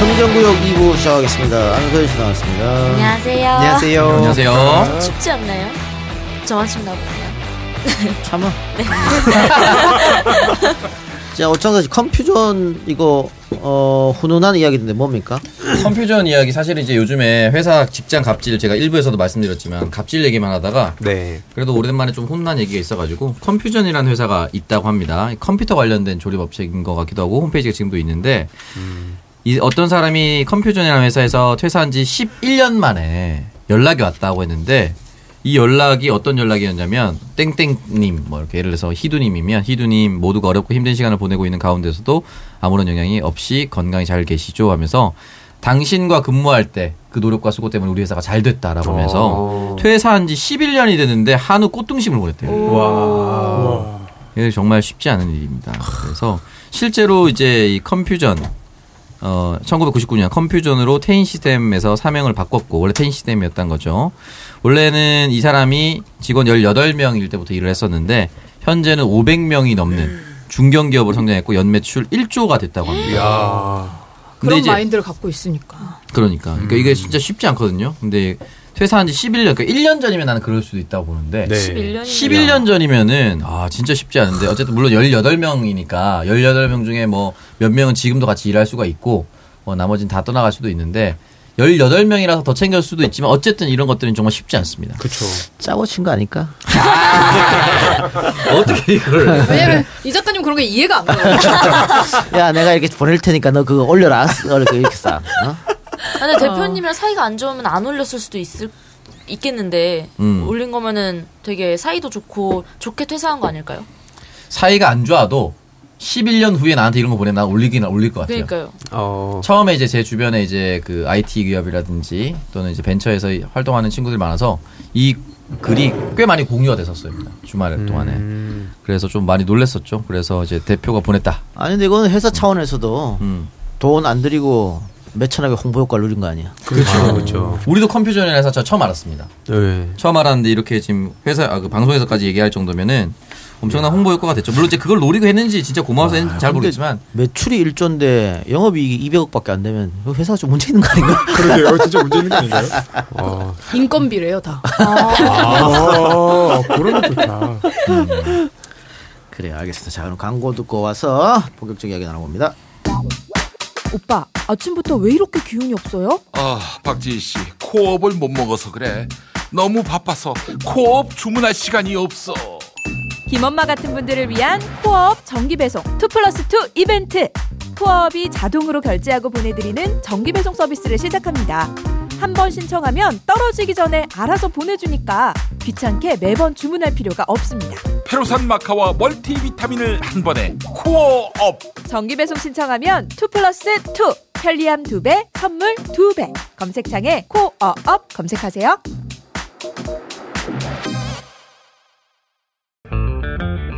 청정구역 2부 시작하겠습니다. 안소연 씨 나왔습니다. 안녕하세요. 안녕하세요. 안녕하세요. 춥지 않나요? 저만 춥나 보네요. 참아. 자, 어쩐지 컴퓨전 이거 어, 훈훈한 이야기인데 뭡니까? 컴퓨전 이야기 사실 이제 요즘에 회사 직장 갑질 제가 일부에서도 말씀드렸지만 갑질 얘기만 하다가 네. 그래도 오랜만에 좀 혼난 얘기가 있어가지고 컴퓨전이라는 회사가 있다고 합니다. 컴퓨터 관련된 조립업체인 것 같기도 하고 홈페이지가 지금도 있는데 이 어떤 사람이 컴퓨전이라는 회사에서 퇴사한 지 11년 만에 연락이 왔다고 했는데 이 연락이 어떤 연락이었냐면 땡땡님 뭐 이렇게 예를 들어서 희두님이면 희두님 모두가 어렵고 힘든 시간을 보내고 있는 가운데서도 아무런 영향이 없이 건강히 잘 계시죠 하면서 당신과 근무할 때 그 노력과 수고 때문에 우리 회사가 잘 됐다라고 하면서 어. 퇴사한 지 11년이 됐는데 한우 꽃등심을 보냈대요. 와. 이게 정말 쉽지 않은 일입니다. 그래서 실제로 이제 이 컴퓨전 어 1999년 컴퓨전으로 테인 시스템에서 사명을 바꿨고 원래 테인 시스템이었던 거죠. 원래는 이 사람이 직원 18명일 때부터 일을 했었는데 현재는 500명이 넘는 중견 기업으로 성장했고 연매출 1조가 됐다고 합니다. 야. 그런 마인드를 갖고 있으니까. 그러니까 그러니까 이게 진짜 쉽지 않거든요. 근데 퇴사한 지 11년 그러니까 1년 전이면 나는 그럴 수도 있다고 보는데 네. 11년이면 11년 전이면은 아 진짜 쉽지 않은데 어쨌든 물론 18명이니까 18명 중에 뭐 몇 명은 지금도 같이 일할 수가 있고 뭐 나머지는 다 떠나갈 수도 있는데 18명이라서 더 챙길 수도 있지만 어쨌든 이런 것들은 정말 쉽지 않습니다. 그쵸. 짜고 친 거 아닐까? 어떻게 이걸 왜냐면 이 작가님 그런 게 이해가 안 가요. 야, 내가 이렇게 보낼 테니까 너 그거 올려라. 이렇게 이렇게 싸. 어? 근데 대표님이랑 사이가 안 좋으면 안 올렸을 수도 있을 있겠는데 음. 올린 거면은 되게 사이도 좋고 좋게 퇴사한 거 아닐까요? 사이가 안 좋아도 11년 후에 나한테 이런 거 보내면 난 올리긴 올릴 것 같아요. 그러니까요. 어. 처음에 이제 제 주변에 이제 그 IT 기업이라든지 또는 이제 벤처에서 활동하는 친구들이 많아서 이 글이 꽤 많이 공유가 됐었어요. 주말 동안에. 음. 그래서 좀 많이 놀랬었죠. 그래서 이제 대표가 보냈다. 아니, 근데 이거는 회사 차원에서도 음. 돈안 들이고 몇천억의 홍보 효과를 누린 거 아니야? 그렇죠. 그렇죠. 우리도 컴퓨전이라는 회사 저 처음 알았습니다. 네. 처음 알았는데 이렇게 지금 회사 아, 그 방송에서까지 얘기할 정도면은 엄청난 홍보 효과가 됐죠. 물론 이제 그걸 노리고 했는지 진짜 고마워서 했는지 잘 모르겠지만 매출이 1조인데 영업이익이 200억밖에 안 되면 이거 회사가 좀 문제 있는 거 아닌가? 그러게요. 진짜 문제 있는 거 아닌가요? 어. 인건비래요 다. 아, 그러면 좋다. 그래, 알겠습니다. 자, 그럼 광고 듣고 와서 본격적인 이야기 나눠봅니다. 오빠, 아침부터 왜 이렇게 기운이 없어요? 아, 박지희 씨, 코업을 못 먹어서 그래. 너무 바빠서 코어업 주문할 시간이 없어. 김엄마 같은 분들을 위한 코어업 정기 배송 2 플러스 2 이벤트 코어업이 자동으로 결제하고 보내드리는 정기 배송 서비스를 시작합니다 한 번 신청하면 떨어지기 전에 알아서 보내주니까 귀찮게 매번 주문할 필요가 없습니다. 페루산 마카와 멀티비타민을 한 번에 코어 업. 정기 배송 신청하면 2 플러스 2 편리함 2배 선물 2배. 검색창에 코어업 검색하세요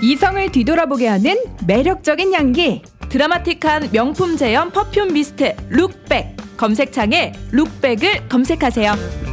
이성을 뒤돌아보게 하는 매력적인 향기. 드라마틱한 명품 제형 퍼퓸 미스트 룩백 검색창에 룩백을 검색하세요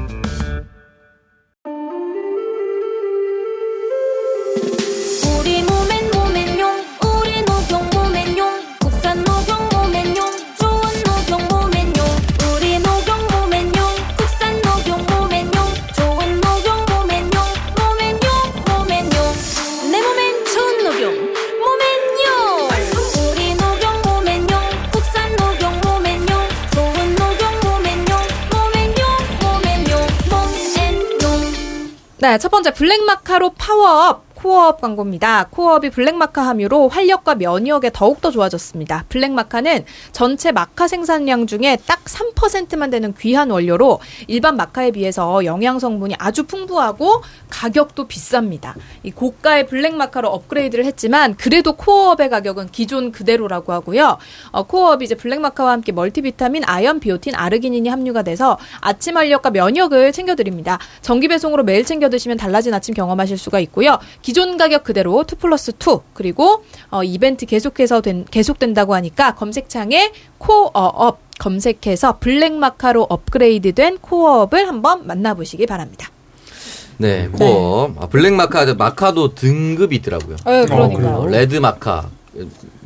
첫 번째 블랙 마카로 파워업 코어업 광고입니다. 코어업이 블랙마카 함유로 활력과 면역에 더욱더 좋아졌습니다. 블랙마카는 전체 마카 생산량 중에 딱 3%만 되는 귀한 원료로 일반 마카에 비해서 영양 성분이 아주 풍부하고 가격도 비쌉니다. 이 고가의 블랙마카로 업그레이드를 했지만 그래도 코어업의 가격은 기존 그대로라고 하고요. 어, 코어업이 이제 블랙마카와 함께 멀티비타민, 아연, 비오틴, 아르기닌이 함유가 돼서 아침 활력과 면역을 챙겨드립니다. 정기 배송으로 매일 챙겨 드시면 달라진 아침 경험하실 수가 있고요. 기존 가격 그대로 2 플러스 2 그리고 어, 이벤트 계속해서 된, 계속된다고 하니까 검색창에 코어업 검색해서 블랙마카로 업그레이드된 코어업을 한번 만나보시기 바랍니다. 네, 코어. 아, 블랙 마카, 마카도 등급이 있더라고요. 네, 그러니까요. 어, 레드 마카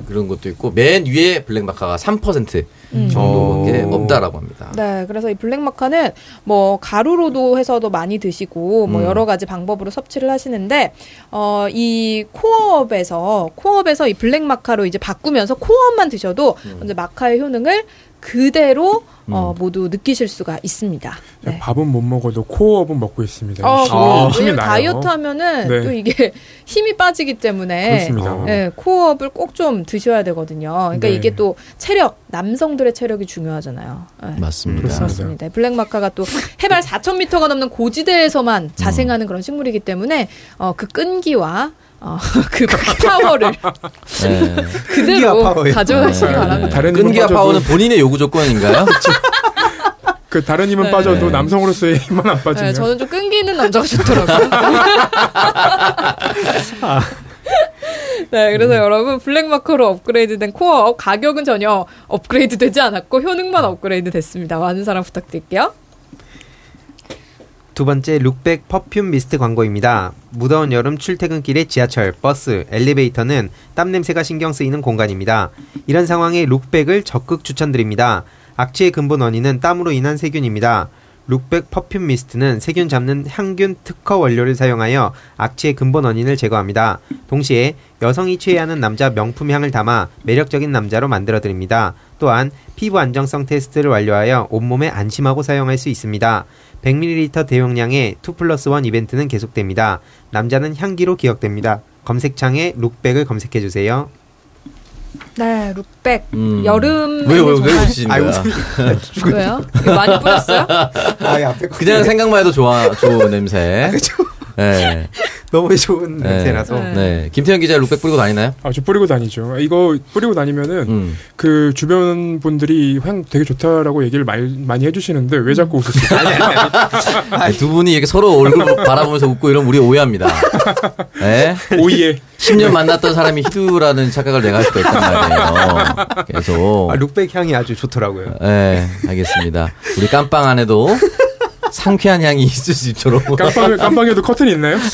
그런 것도 있고 맨 위에 블랙 마카가 3% 음. 정도밖에 없다라고 합니다. 네, 그래서 이 블랙마카는 뭐 가루로도 해서도 많이 드시고 뭐 음. 여러 가지 방법으로 섭취를 하시는데 어 이 코어업에서 코어업에서 이 블랙마카로 이제 바꾸면서 코어업만 드셔도 음. 이제 마카의 효능을 그대로 어 모두 느끼실 수가 있습니다. 네. 밥은 못 먹어도 코어업은 먹고 있습니다. 어, 그래요. 힘이 나요. 다이어트 하면은 네. 또 이게 힘이 빠지기 때문에 그렇습니다. 네, 코어업을 꼭 좀 드셔야 되거든요. 그러니까 네. 이게 또 체력, 남성들의 체력이 중요하잖아요. 네. 맞습니다. 그렇습니다. 블랙마카가 또 해발 4,000m가 넘는 고지대에서만 자생하는 그런 식물이기 때문에 어, 그 끈기와 어, 그 파워를 네. 그대로 가져가시기 네. 바랍니다. 다른 끈기와 빠져도- 파워는 본인의 요구 조건인가요? 그 다른 힘은 네. 빠져도 네. 남성으로서의 힘만 안 빠지면 네, 저는 좀 끈기 있는 남자가 좋더라고요. 네, 그래서 여러분 블랙마커로 업그레이드된 코어 가격은 전혀 업그레이드 되지 않았고 효능만 업그레이드 됐습니다. 많은 사랑 부탁드릴게요. 두 번째 룩백 perfume mist 광고입니다. 무더운 여름 출퇴근길의 지하철, 버스, 엘리베이터는 땀 냄새가 신경 쓰이는 공간입니다. 이런 상황에 룩백을 적극 추천드립니다. 악취의 근본 원인은 땀으로 인한 세균입니다. 룩백 perfume mist는 세균 잡는 항균 특허 원료를 사용하여 악취의 근본 원인을 제거합니다. 동시에 여성이 취해야 하는 남자 명품 향을 담아 매력적인 남자로 만들어 드립니다. 또한 피부 안정성 테스트를 완료하여 온몸에 안심하고 사용할 수 있습니다. 100ml 대용량의 2 플러스 1 이벤트는 계속됩니다. 남자는 향기로 기억됩니다. 검색창에 룩백을 검색해 주세요. 네, 룩백 음. 여름 왜, 왜, 왜 웃으시는 거야? 웃음- 왜요? 많이 뿌렸어요? 아예 앞에 그냥 생각만 해도 좋아, 좋은 냄새. 네. 너무 좋은 네. 냄새라서. 네. 김태현 기자 룩백 뿌리고 다니나요? 아, 저 뿌리고 다니죠. 이거 뿌리고 다니면은 음. 그 주변 분들이 향 되게 좋다라고 얘기를 많이, 많이 해주시는데 왜 자꾸 웃으시죠? 아니, 두 분이 이렇게 서로 얼굴 바라보면서 웃고 이러면 우리 오해합니다. 네? 오이에 10년 만났던 사람이 희두라는 착각을 내가 할 수가 있단 말이에요. 계속. 아, 룩백 향이 아주 좋더라고요. 네, 알겠습니다. 우리 깜빵 안에도 상쾌한 향이 있을 수 있도록. 깜빵, 깜빵에도 커튼이 있나요?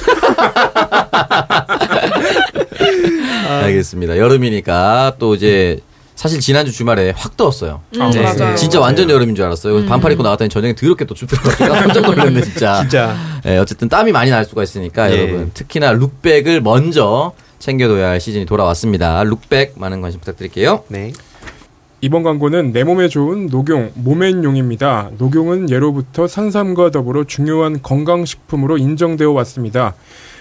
알겠습니다. 여름이니까 또 이제 사실 지난주 주말에 확 더웠어요. 음, 맞아요. 진짜 완전 여름인 줄 알았어요. 그래서 반팔 입고 나갔더니 저녁에 더럽게 또 춥더라고요. 깜짝 놀랐네, 진짜. 진짜. 예, 어쨌든 땀이 많이 날 수가 있으니까 예. 여러분 특히나 룩백을 먼저 챙겨둬야 할 시즌이 돌아왔습니다. 룩백 많은 관심 부탁드릴게요. 네. 이번 광고는 내 몸에 좋은 녹용, 모멘용입니다. 녹용은 예로부터 산삼과 더불어 중요한 건강식품으로 인정되어 왔습니다.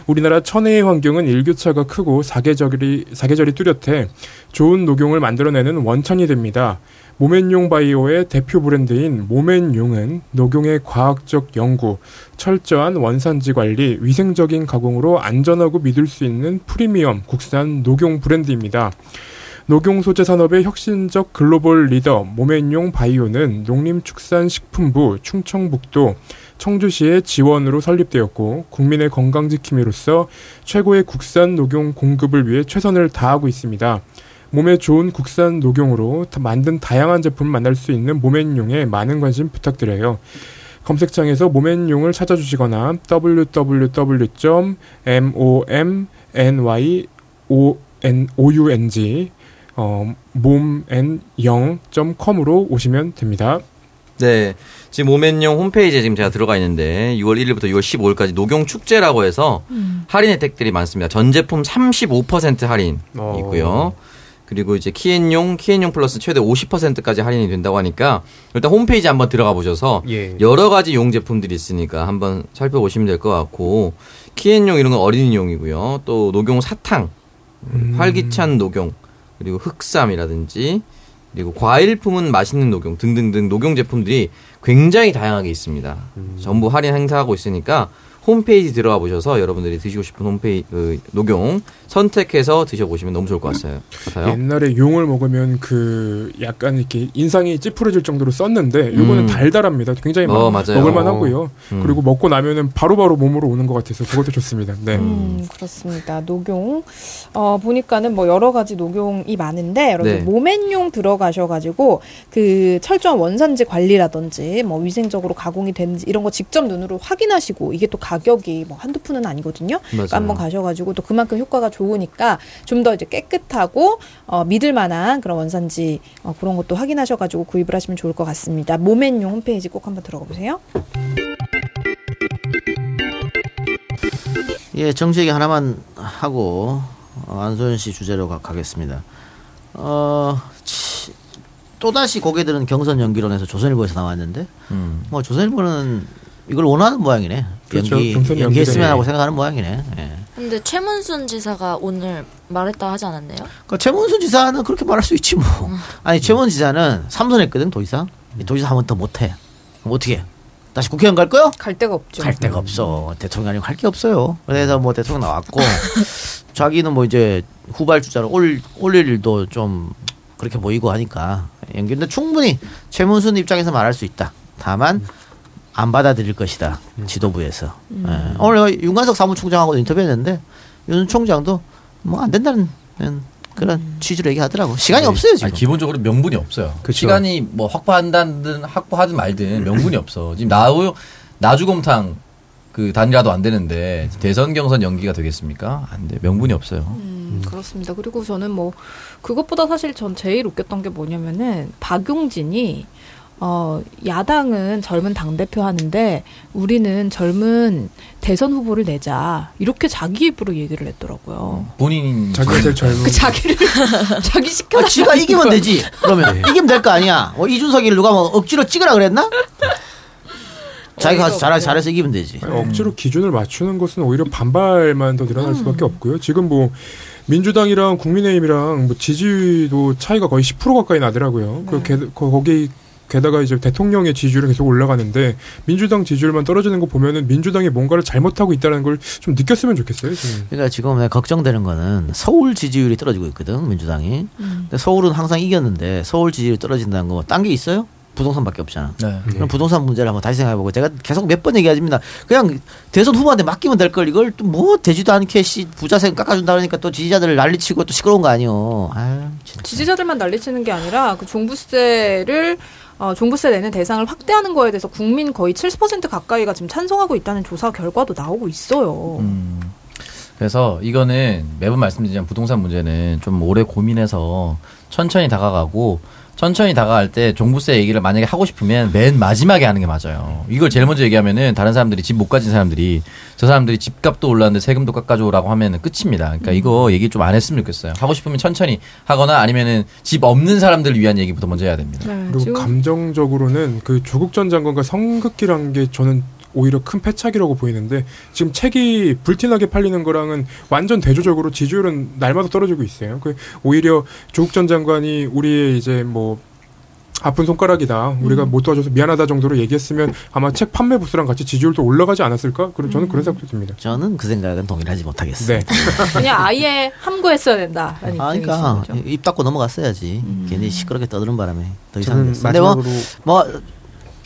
우리나라 천혜의 환경은 일교차가 크고 사계절이, 사계절이 뚜렷해 좋은 녹용을 만들어내는 원천이 됩니다. 모멘용 바이오의 대표 브랜드인 모멘용은 녹용의 과학적 연구, 철저한 원산지 관리, 위생적인 가공으로 안전하고 믿을 수 있는 프리미엄 국산 녹용 브랜드입니다. 녹용 소재 산업의 혁신적 글로벌 리더 모멘용 바이오는 농림축산식품부 충청북도 청주시의 지원으로 설립되었고 국민의 건강 지킴이로서 최고의 국산 녹용 공급을 위해 최선을 다하고 있습니다. 몸에 좋은 국산 녹용으로 다- 만든 다양한 제품을 만날 수 있는 모멘용에 많은 관심 부탁드려요. 검색창에서 모멘용을 찾아주시거나 www.momnyong 어, 몸앤영.com으로 오시면 됩니다. 네. 지금 오멘용 홈페이지에 지금 제가 들어가 있는데 6월 1일부터 6월 15일까지 녹용 축제라고 해서 할인 혜택들이 많습니다. 전 제품 35% 할인 어. 있고요. 그리고 이제 키엔용, 키엔용 플러스 최대 50%까지 할인이 된다고 하니까 일단 홈페이지 한번 들어가 보셔서 예. 여러 가지 용 제품들이 있으니까 한번 살펴보시면 될 것 같고 키엔용 이런 건 어린이용이고요. 또 녹용 사탕, 활기찬 녹용, 그리고 흑삼이라든지 그리고 과일품은 맛있는 녹용 등등등 녹용 제품들이 굉장히 다양하게 있습니다. 전부 할인 행사하고 있으니까 홈페이지 들어가 보셔서 여러분들이 드시고 싶은 홈페이지 그 녹용 선택해서 드셔보시면 너무 좋을 것 같아요. 같아요. 옛날에 용을 먹으면 그 약간 이렇게 인상이 찌푸려질 정도로 썼는데 요거는 음. 달달합니다. 굉장히 어. 먹을만 하고요. 음. 그리고 먹고 나면은 바로 바로 몸으로 오는 것 같아서 그것도 좋습니다. 네. 음, 그렇습니다. 녹용. 어, 보니까는 뭐 여러 가지 녹용이 많은데, 여러분, 네. 모멘용 들어가셔가지고, 그 철저한 원산지 관리라든지, 뭐 위생적으로 가공이 되는지, 이런 거 직접 눈으로 확인하시고, 이게 또 가 격이 뭐 한두 푼은 아니거든요. 그러니까. 한번 가셔가지고, 또 그만큼 효과가 좋으니까, 좀 더 이제 깨끗하고, 어, 믿을 만한 그런 원산지, 어, 그런 것도 확인하셔가지고 구입을 하시면 좋을 것 같습니다. 모멘용 홈페이지 꼭 한번 들어가 보세요. 예, 정치 얘기 하나만 하고 어, 안소연 씨 주제로 가, 가겠습니다. 어, 치, 또다시 고개들은 경선 연기론에서 조선일보에서 나왔는데 음. 뭐 조선일보는 이걸 원하는 모양이네. 그렇죠. 연기 연기했으면. 하고 생각하는 모양이네. 예. 근데 최문순 지사가 오늘 말했다 하지 않았나요? 그러니까 최문수 지사는 그렇게 말할 수 있지 뭐. 아니 최문 지사는 삼선했거든 도지사. 이 도지사 한번 더 못해. 그럼 어떻게? 해? 다시 국회의원 갈 거요? 갈 데가 없죠. 갈 데가 없어. 대통령 아니고 할게 없어요. 그래서 뭐 대통령 나왔고 자기는 뭐 이제 후발주자로 올 올릴 일도 좀 그렇게 보이고 하니까 연기인데 충분히 최문순 입장에서 말할 수 있다. 다만 안 받아들일 것이다. 지도부에서. 음. 예. 오늘 윤관석 사무총장하고 인터뷰했는데 윤 총장도 뭐 안 된다는 그런 취지로 얘기하더라고. 시간이 없어요 지금. 아니, 기본적으로 명분이 없어요. 그쵸. 시간이 뭐 확보한다든 확보하든 말든 명분이 없어. 지금 나우 나주곰탕 그 단위라도 안 되는데 대선 경선 연기가 되겠습니까? 안 돼. 명분이 없어요. 음, 그렇습니다. 그리고 저는 뭐 그것보다 사실 전 제일 웃겼던 게 뭐냐면은 박용진이 어 야당은 젊은 당 대표 하는데 우리는 젊은 대선 후보를 내자 이렇게 자기 입으로 얘기를 했더라고요. 본인 자기가 제일 젊은 그 자기를 자기 시켜. 아, 지가 이기면 되지. 그러면 이기면 될 거 아니야. 뭐 이준석이를 누가 뭐 억지로 찍으라 그랬나? 자기가 가서 잘 잘해서 이기면 되지. 아니, 억지로 기준을 맞추는 것은 오히려 반발만 더 늘어날 수밖에 없고요. 지금 뭐 민주당이랑 국민의힘이랑 뭐 지지도 차이가 거의 10% 가까이 나더라고요. 그 게, 거- 거기 게다가 이제 대통령의 지지율이 계속 올라가는데 민주당 지지율만 떨어지는 거 보면은 민주당이 뭔가를 잘못하고 있다는 걸 좀 느꼈으면 좋겠어요. 지금. 그러니까 지금 내가 걱정되는 거는 서울 지지율이 떨어지고 있거든 민주당이. 근데 서울은 항상 이겼는데 서울 지지율이 떨어진다는 거 딴 게 있어요? 부동산밖에 없잖아. 네. 그럼 부동산 문제를 한번 다시 생각해보고 제가 계속 몇 번 얘기하십니다. 그냥 대선 후보한테 맡기면 될 걸 이걸 또 뭐 되지도 않게 씨 부자세 깎아준다 그러니까 또 지지자들 난리치고 또 시끄러운 거 아니요. 아유. 지지자들만 난리치는 게 아니라 그 종부세를 어, 종부세 내는 대상을 확대하는 거에 대해서 국민 거의 70% 가까이가 지금 찬성하고 있다는 조사 결과도 나오고 있어요. 음. 그래서 이거는 매번 말씀드리지만 부동산 문제는 좀 오래 고민해서 천천히 다가가고 천천히 다가갈 때 종부세 얘기를 만약에 하고 싶으면 맨 마지막에 하는 게 맞아요. 이걸 제일 먼저 얘기하면은 다른 사람들이 집 못 가진 사람들이 저 사람들이 집값도 올랐는데 세금도 깎아줘라고 하면은 끝입니다. 그러니까 이거 얘기 좀 안 했으면 좋겠어요. 하고 싶으면 천천히 하거나 아니면은 집 없는 사람들을 위한 얘기부터 먼저 해야 됩니다. 그리고 감정적으로는 그 조국 전 장관과 성급기란 게 저는 오히려 큰 패착이라고 보이는데 지금 책이 불티나게 팔리는 거랑은 완전 대조적으로 지지율은 날마다 떨어지고 있어요. 그 오히려 조국 전 장관이 우리의 이제 뭐 아픈 손가락이다. 우리가 못 도와줘서 미안하다 정도로 얘기했으면 아마 책 판매 부수랑 같이 지지율도 올라가지 않았을까? 그런 저는 그런 생각도 듭니다. 저는 그 생각은 동일하지 못하겠어요. 네. 그냥 아예 함구했어야 된다라는 아, 그러니까. 입 닫고 넘어갔어야지. 괜히 시끄럽게 떠드는 바람에 더 이상. 근데 뭐, 마지막으로 뭐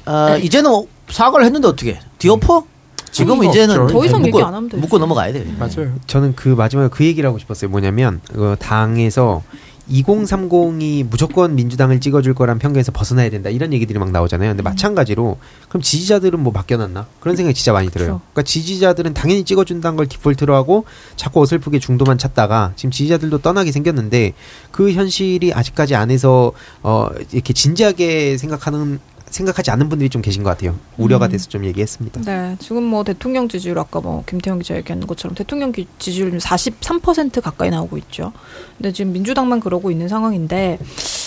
어, 이제는 뭐 사과를 했는데 어떻게? 뒤엎어? 지금 의미가 이제는. 더 이상 묶고, 얘기 안 하면 되지. 묶고 넘어가야 돼. 맞아요. 저는 그 마지막에 그 얘기를 하고 싶었어요. 뭐냐면 그 당에서 2030이 무조건 민주당을 찍어줄 거란 편견에서 벗어나야 된다 이런 얘기들이 막 나오잖아요. 근데 마찬가지로 그럼 지지자들은 뭐 바뀌어놨나 그런 생각이 진짜 많이 들어요. 그렇죠. 그러니까 지지자들은 당연히 찍어준다는 걸 디폴트로 하고 자꾸 어설프게 중도만 찾다가 지금 지지자들도 떠나게 생겼는데 그 현실이 아직까지 안에서 어 이렇게 진지하게 생각하는 생각하지 않는 분들이 좀 계신 것 같아요. 우려가 돼서 좀 얘기했습니다. 네, 지금 뭐 대통령 지지율 아까 뭐 김태형 기자 얘기한 것처럼 대통령 기- 지지율 43% 가까이 나오고 있죠. 근데 지금 민주당만 그러고 있는 상황인데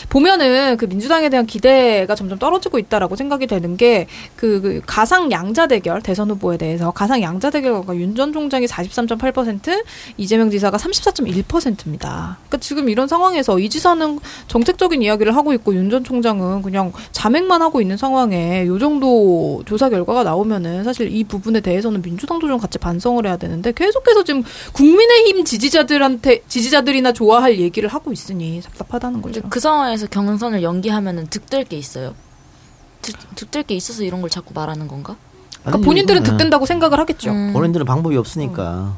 보면은 그 민주당에 대한 기대가 점점 떨어지고 있다라고 생각이 되는 게그 가상 양자 대결 대선 후보에 대해서 가상 양자 대결과 윤 전 총장이 43.8% 이재명 지사가 34.1%입니다. 그러니까 지금 이런 상황에서 이 지사는 정책적인 이야기를 하고 있고 윤 전 총장은 그냥 자맹만 하고 있는 상황에 요 정도 조사 결과가 나오면은 사실 이 부분에 대해서는 민주당도 좀 같이 반성을 해야 되는데 계속해서 지금 국민의힘 지지자들한테 지지자들이나 좋아할 얘기를 하고 있으니 섭섭하다는 거죠. 그 상황에서 경선을 연기하면은 득될 게 있어요. 득, 득될 게 있어서 이런 걸 자꾸 말하는 건가? 그러니까 본인들은 이거는 득된다고 생각을 하겠죠. 음. 본인들은 방법이 없으니까.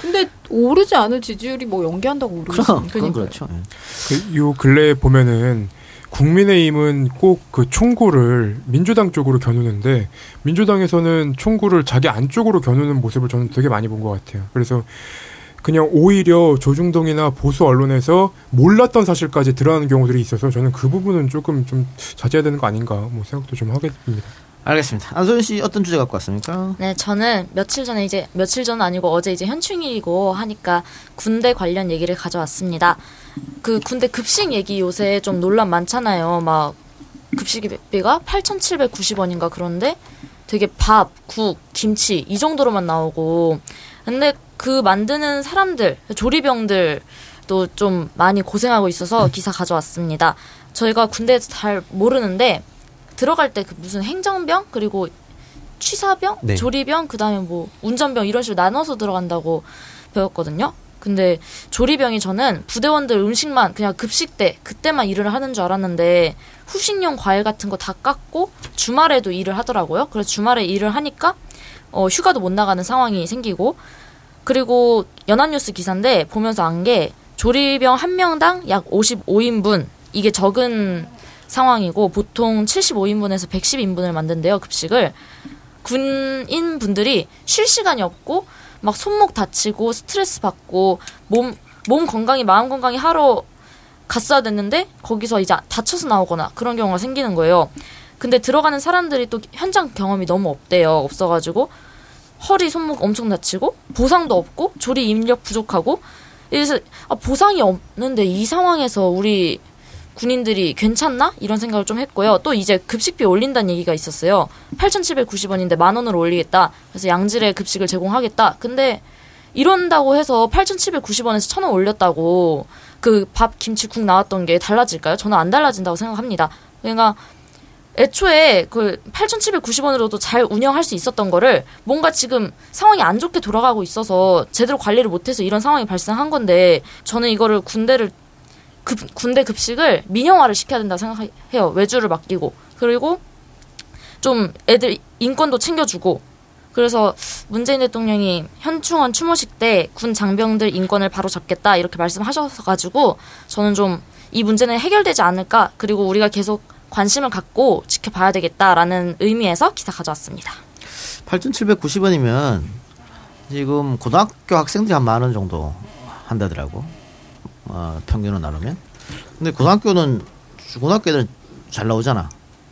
근데 오르지 않을 지지율이 뭐 연기한다고 오르겠습니까? 그럼 그건 그렇죠. 예. 그, 요 근래에 보면은 국민의힘은 꼭 그 총구를 민주당 쪽으로 겨누는데 민주당에서는 총구를 자기 안쪽으로 겨누는 모습을 저는 되게 많이 본 것 같아요. 그래서 그냥 오히려 조중동이나 보수 언론에서 몰랐던 사실까지 드러나는 경우들이 있어서 저는 그 부분은 조금 좀 자제해야 되는 거 아닌가 뭐 생각도 좀 하게 됩니다. 알겠습니다. 안소연 씨 어떤 주제 갖고 왔습니까? 네, 저는 며칠 전에 이제 며칠 전은 아니고 어제 이제 현충일이고 하니까 군대 관련 얘기를 가져왔습니다. 그 군대 급식 얘기 요새 좀 논란 많잖아요. 막 급식비가 8,790원인가 그런데 되게 밥, 국, 김치 이 정도로만 나오고 근데 그 만드는 사람들, 조리병들도 좀 많이 고생하고 있어서 기사 가져왔습니다. 저희가 군대에서 잘 모르는데 들어갈 때 그 무슨 행정병 그리고 취사병, 네. 조리병, 그다음에 뭐 운전병 이런 식으로 나눠서 들어간다고 배웠거든요. 근데 조리병이 저는 부대원들 음식만 그냥 급식 때 그때만 일을 하는 줄 알았는데 후식용 과일 같은 거 다 깎고 주말에도 일을 하더라고요. 그래서 주말에 일을 하니까 어, 휴가도 못 나가는 상황이 생기고. 그리고 연합뉴스 기사인데 보면서 안 게 조리병 한 명당 약 55인분. 이게 적은 상황이고 보통 75인분에서 110인분을 만든대요 급식을. 군인 분들이 쉴 시간이 없고 막 손목 다치고 스트레스 받고 몸 몸 건강히 마음 건강히 하러 갔어야 됐는데 거기서 이제 다쳐서 나오거나 그런 경우가 생기는 거예요. 근데 들어가는 사람들이 또 현장 경험이 너무 없대요. 없어가지고 허리 손목 엄청 다치고 보상도 없고 조리 인력 부족하고 그래서 아, 보상이 없는데 이 상황에서 우리 군인들이 괜찮나 이런 생각을 좀 했고요. 또 이제 급식비 올린다는 얘기가 있었어요. 8,790원인데 만 원으로 올리겠다. 그래서 양질의 급식을 제공하겠다. 근데 이런다고 해서 8,790원에서 1,000원 올렸다고 그 밥, 김치, 국 나왔던 게 달라질까요? 저는 안 달라진다고 생각합니다. 그러니까 애초에 그 8,790원으로도 잘 운영할 수 있었던 거를 뭔가 지금 상황이 안 좋게 돌아가고 있어서 제대로 관리를 못해서 이런 상황이 발생한 건데 저는 이거를 군대를 급, 군대 급식을 민영화를 시켜야 된다고 생각해요. 외주를 맡기고 그리고 좀 애들 인권도 챙겨주고 그래서 문재인 대통령이 현충원 추모식 때 군 장병들 인권을 바로 잡겠다 이렇게 말씀하셔가지고 저는 좀 이 문제는 해결되지 않을까 그리고 우리가 계속 관심을 갖고 지켜봐야 되겠다라는 의미에서 기사 가져왔습니다. 8,790원이면 지금 고등학교 학생들이 한 만 원 정도 한다더라고. 어, 평균으로 나누면. 근데 고등학교는 고등학교 애들은 잘 나오잖아.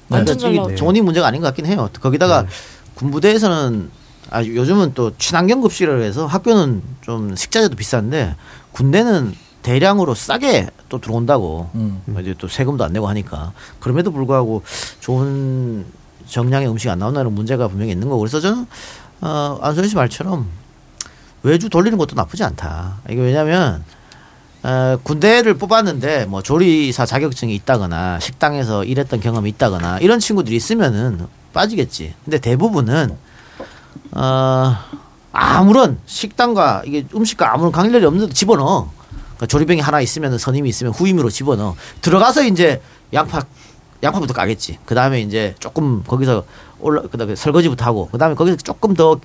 완전 이게 나오죠. 돈이 문제가 아닌 것 같긴 해요. 거기다가 군부대에서는 아 요즘은 또 친환경 급식이라고 해서 학교는 좀 식자재도 비싼데 군대는 대량으로 싸게 또 들어온다고 뭐 이제 또 세금도 안 내고 하니까 그럼에도 불구하고 좋은 정량의 음식이 안 나온다는 문제가 분명히 있는 거고 그래서 저는 어, 안소연 씨 말처럼 외주 돌리는 것도 나쁘지 않다. 이게 왜냐하면 어, 군대를 뽑았는데 뭐 조리사 자격증이 있다거나 식당에서 일했던 경험이 있다거나 이런 친구들이 있으면은 빠지겠지. 근데 대부분은 어, 아무런 식당과 이게 음식과 아무런 관련이 없는데 집어넣어. 그러니까 조리병이 하나 있으면 선임이 있으면 후임으로 집어넣어. 들어가서 이제 양파 양파부터 까겠지. 그 다음에 이제 조금 거기서 올라 그다음에 설거지부터 하고 그 다음에 거기서 조금 더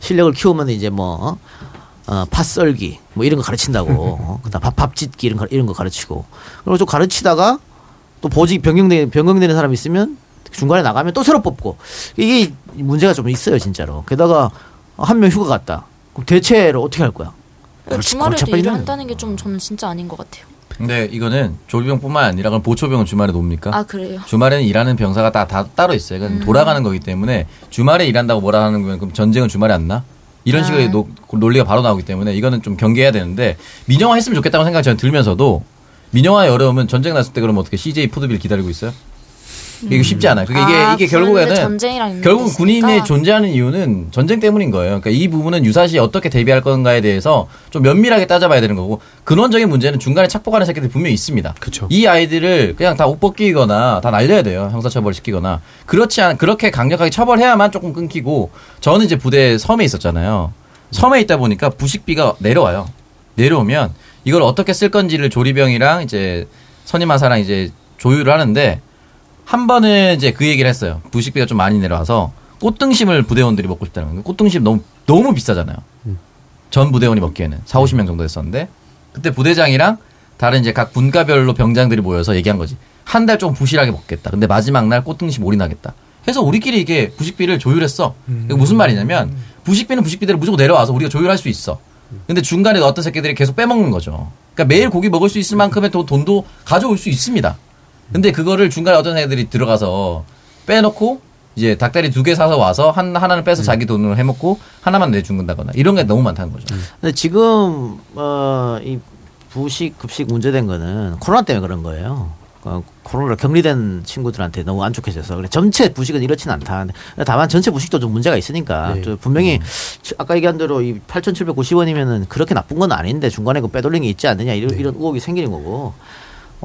실력을 키우면 이제 뭐 어, 팥 썰기 뭐 이런 거 가르친다고. 어, 그다음 밥, 밥 짓기 이런 거 이런 거 가르치고. 그리고 좀 가르치다가 또 보직 변경되 변경되는 사람 이 있으면 중간에 나가면 또 새로 뽑고 이게 문제가 좀 있어요 진짜로. 게다가 한 명 휴가 갔다. 그럼 대체를 어떻게 할 거야? 주말에도 골치 아파지네. 일을 한다는 게 좀 저는 진짜 아닌 것 같아요. 근데 이거는 조리병뿐만 아니라 그럼 보초병은 주말에 놉니까? 아 그래요. 주말에는 일하는 병사가 다, 다 따로 있어요. 그건 음. 돌아가는 거기 때문에 주말에 일한다고 뭐라 하는 거면 그럼 전쟁은 주말에 안 나? 이런 아. 식의 노- 논리가 바로 나오기 때문에 이거는 좀 경계해야 되는데 민영화 했으면 좋겠다고 생각이 저는 들면서도 민영화에 어려우면 전쟁 났을 때 그러면 어떻게 CJ 푸드빌 기다리고 있어요? 이게 쉽지 않아요. 그게 이게, 아, 이게 그런데 결국에는 결국. 군인의 존재하는 이유는 전쟁 때문인 거예요. 그러니까 이 부분은 유사시 어떻게 대비할 건가에 대해서 좀 면밀하게 따져봐야 되는 거고 근원적인 문제는 중간에 착복하는 새끼들이 분명히 있습니다. 그쵸. 이 아이들을 그냥 다 옷 벗기거나 다 날려야 돼요. 형사처벌 시키거나 그렇지 않 그렇게 강력하게 처벌해야만 조금 끊기고 저는 이제 부대 섬에 있었잖아요. 섬에 있다 보니까 부식비가 내려와요. 내려오면 이걸 어떻게 쓸 건지를 조리병이랑 이제 선임하사랑 이제 조율을 하는데 한 번은 이제 그 얘기를 했어요. 부식비가 좀 많이 내려와서 꽃등심을 부대원들이 먹고 싶다는 거예요. 꽃등심 너무 너무 비싸잖아요. 전 부대원이 먹기에는 4, 50명 정도 됐었는데 그때 부대장이랑 다른 이제 각 분과별로 병장들이 모여서 얘기한 거지. 한 달 좀 부실하게 먹겠다. 근데 마지막 날 꽃등심 올인하겠다. 해서 우리끼리 이게 부식비를 조율했어. 이게 무슨 말이냐면 부식비는 부식비대로 무조건 내려와서 우리가 조율할 수 있어. 근데 중간에 어떤 새끼들이 계속 빼먹는 거죠. 그러니까 매일 고기 먹을 수 있을 만큼의 돈- 돈도 가져올 수 있습니다. 근데 그거를 중간에 어떤 애들이 들어가서 빼놓고 이제 닭다리 두 개 사서 와서 한 하나는 빼서 자기 돈으로 해먹고 하나만 내준다거나 이런 게 너무 많다는 거죠. 근데 지금 어이 부식 급식 문제된 거는 코로나 때문에 그런 거예요. 어, 코로나 격리된 친구들한테 너무 안 좋게져서 그래 전체 부식은 이렇지는 않다. 다만 전체 부식도 좀 문제가 있으니까 네. 또 분명히 아까 얘기한 대로 이 8,790원이면은 그렇게 나쁜 건 아닌데 중간에 그 빼돌린 게 있지 않느냐 이런, 이런 의혹이 생기는 거고.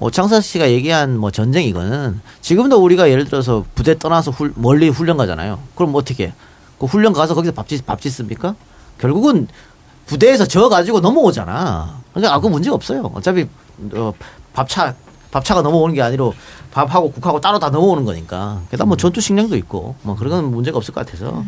오창사 씨가 얘기한 뭐 전쟁 이거는 지금도 우리가 예를 들어서 부대 떠나서 훌- 멀리 훈련 가잖아요. 그럼 뭐 어떻게? 그 훈련 가서 거기서 밥 짓 밥 짓습니까? 결국은 부대에서 져 가지고 넘어오잖아. 그러니까 아그 문제 없어요. 어차피 어, 밥차 밥차가 넘어오는 게 아니라 밥하고 국하고 따로 다 넘어오는 거니까. 게다가 뭐 전투 식량도 있고 뭐 그런 건 문제가 없을 것 같아서.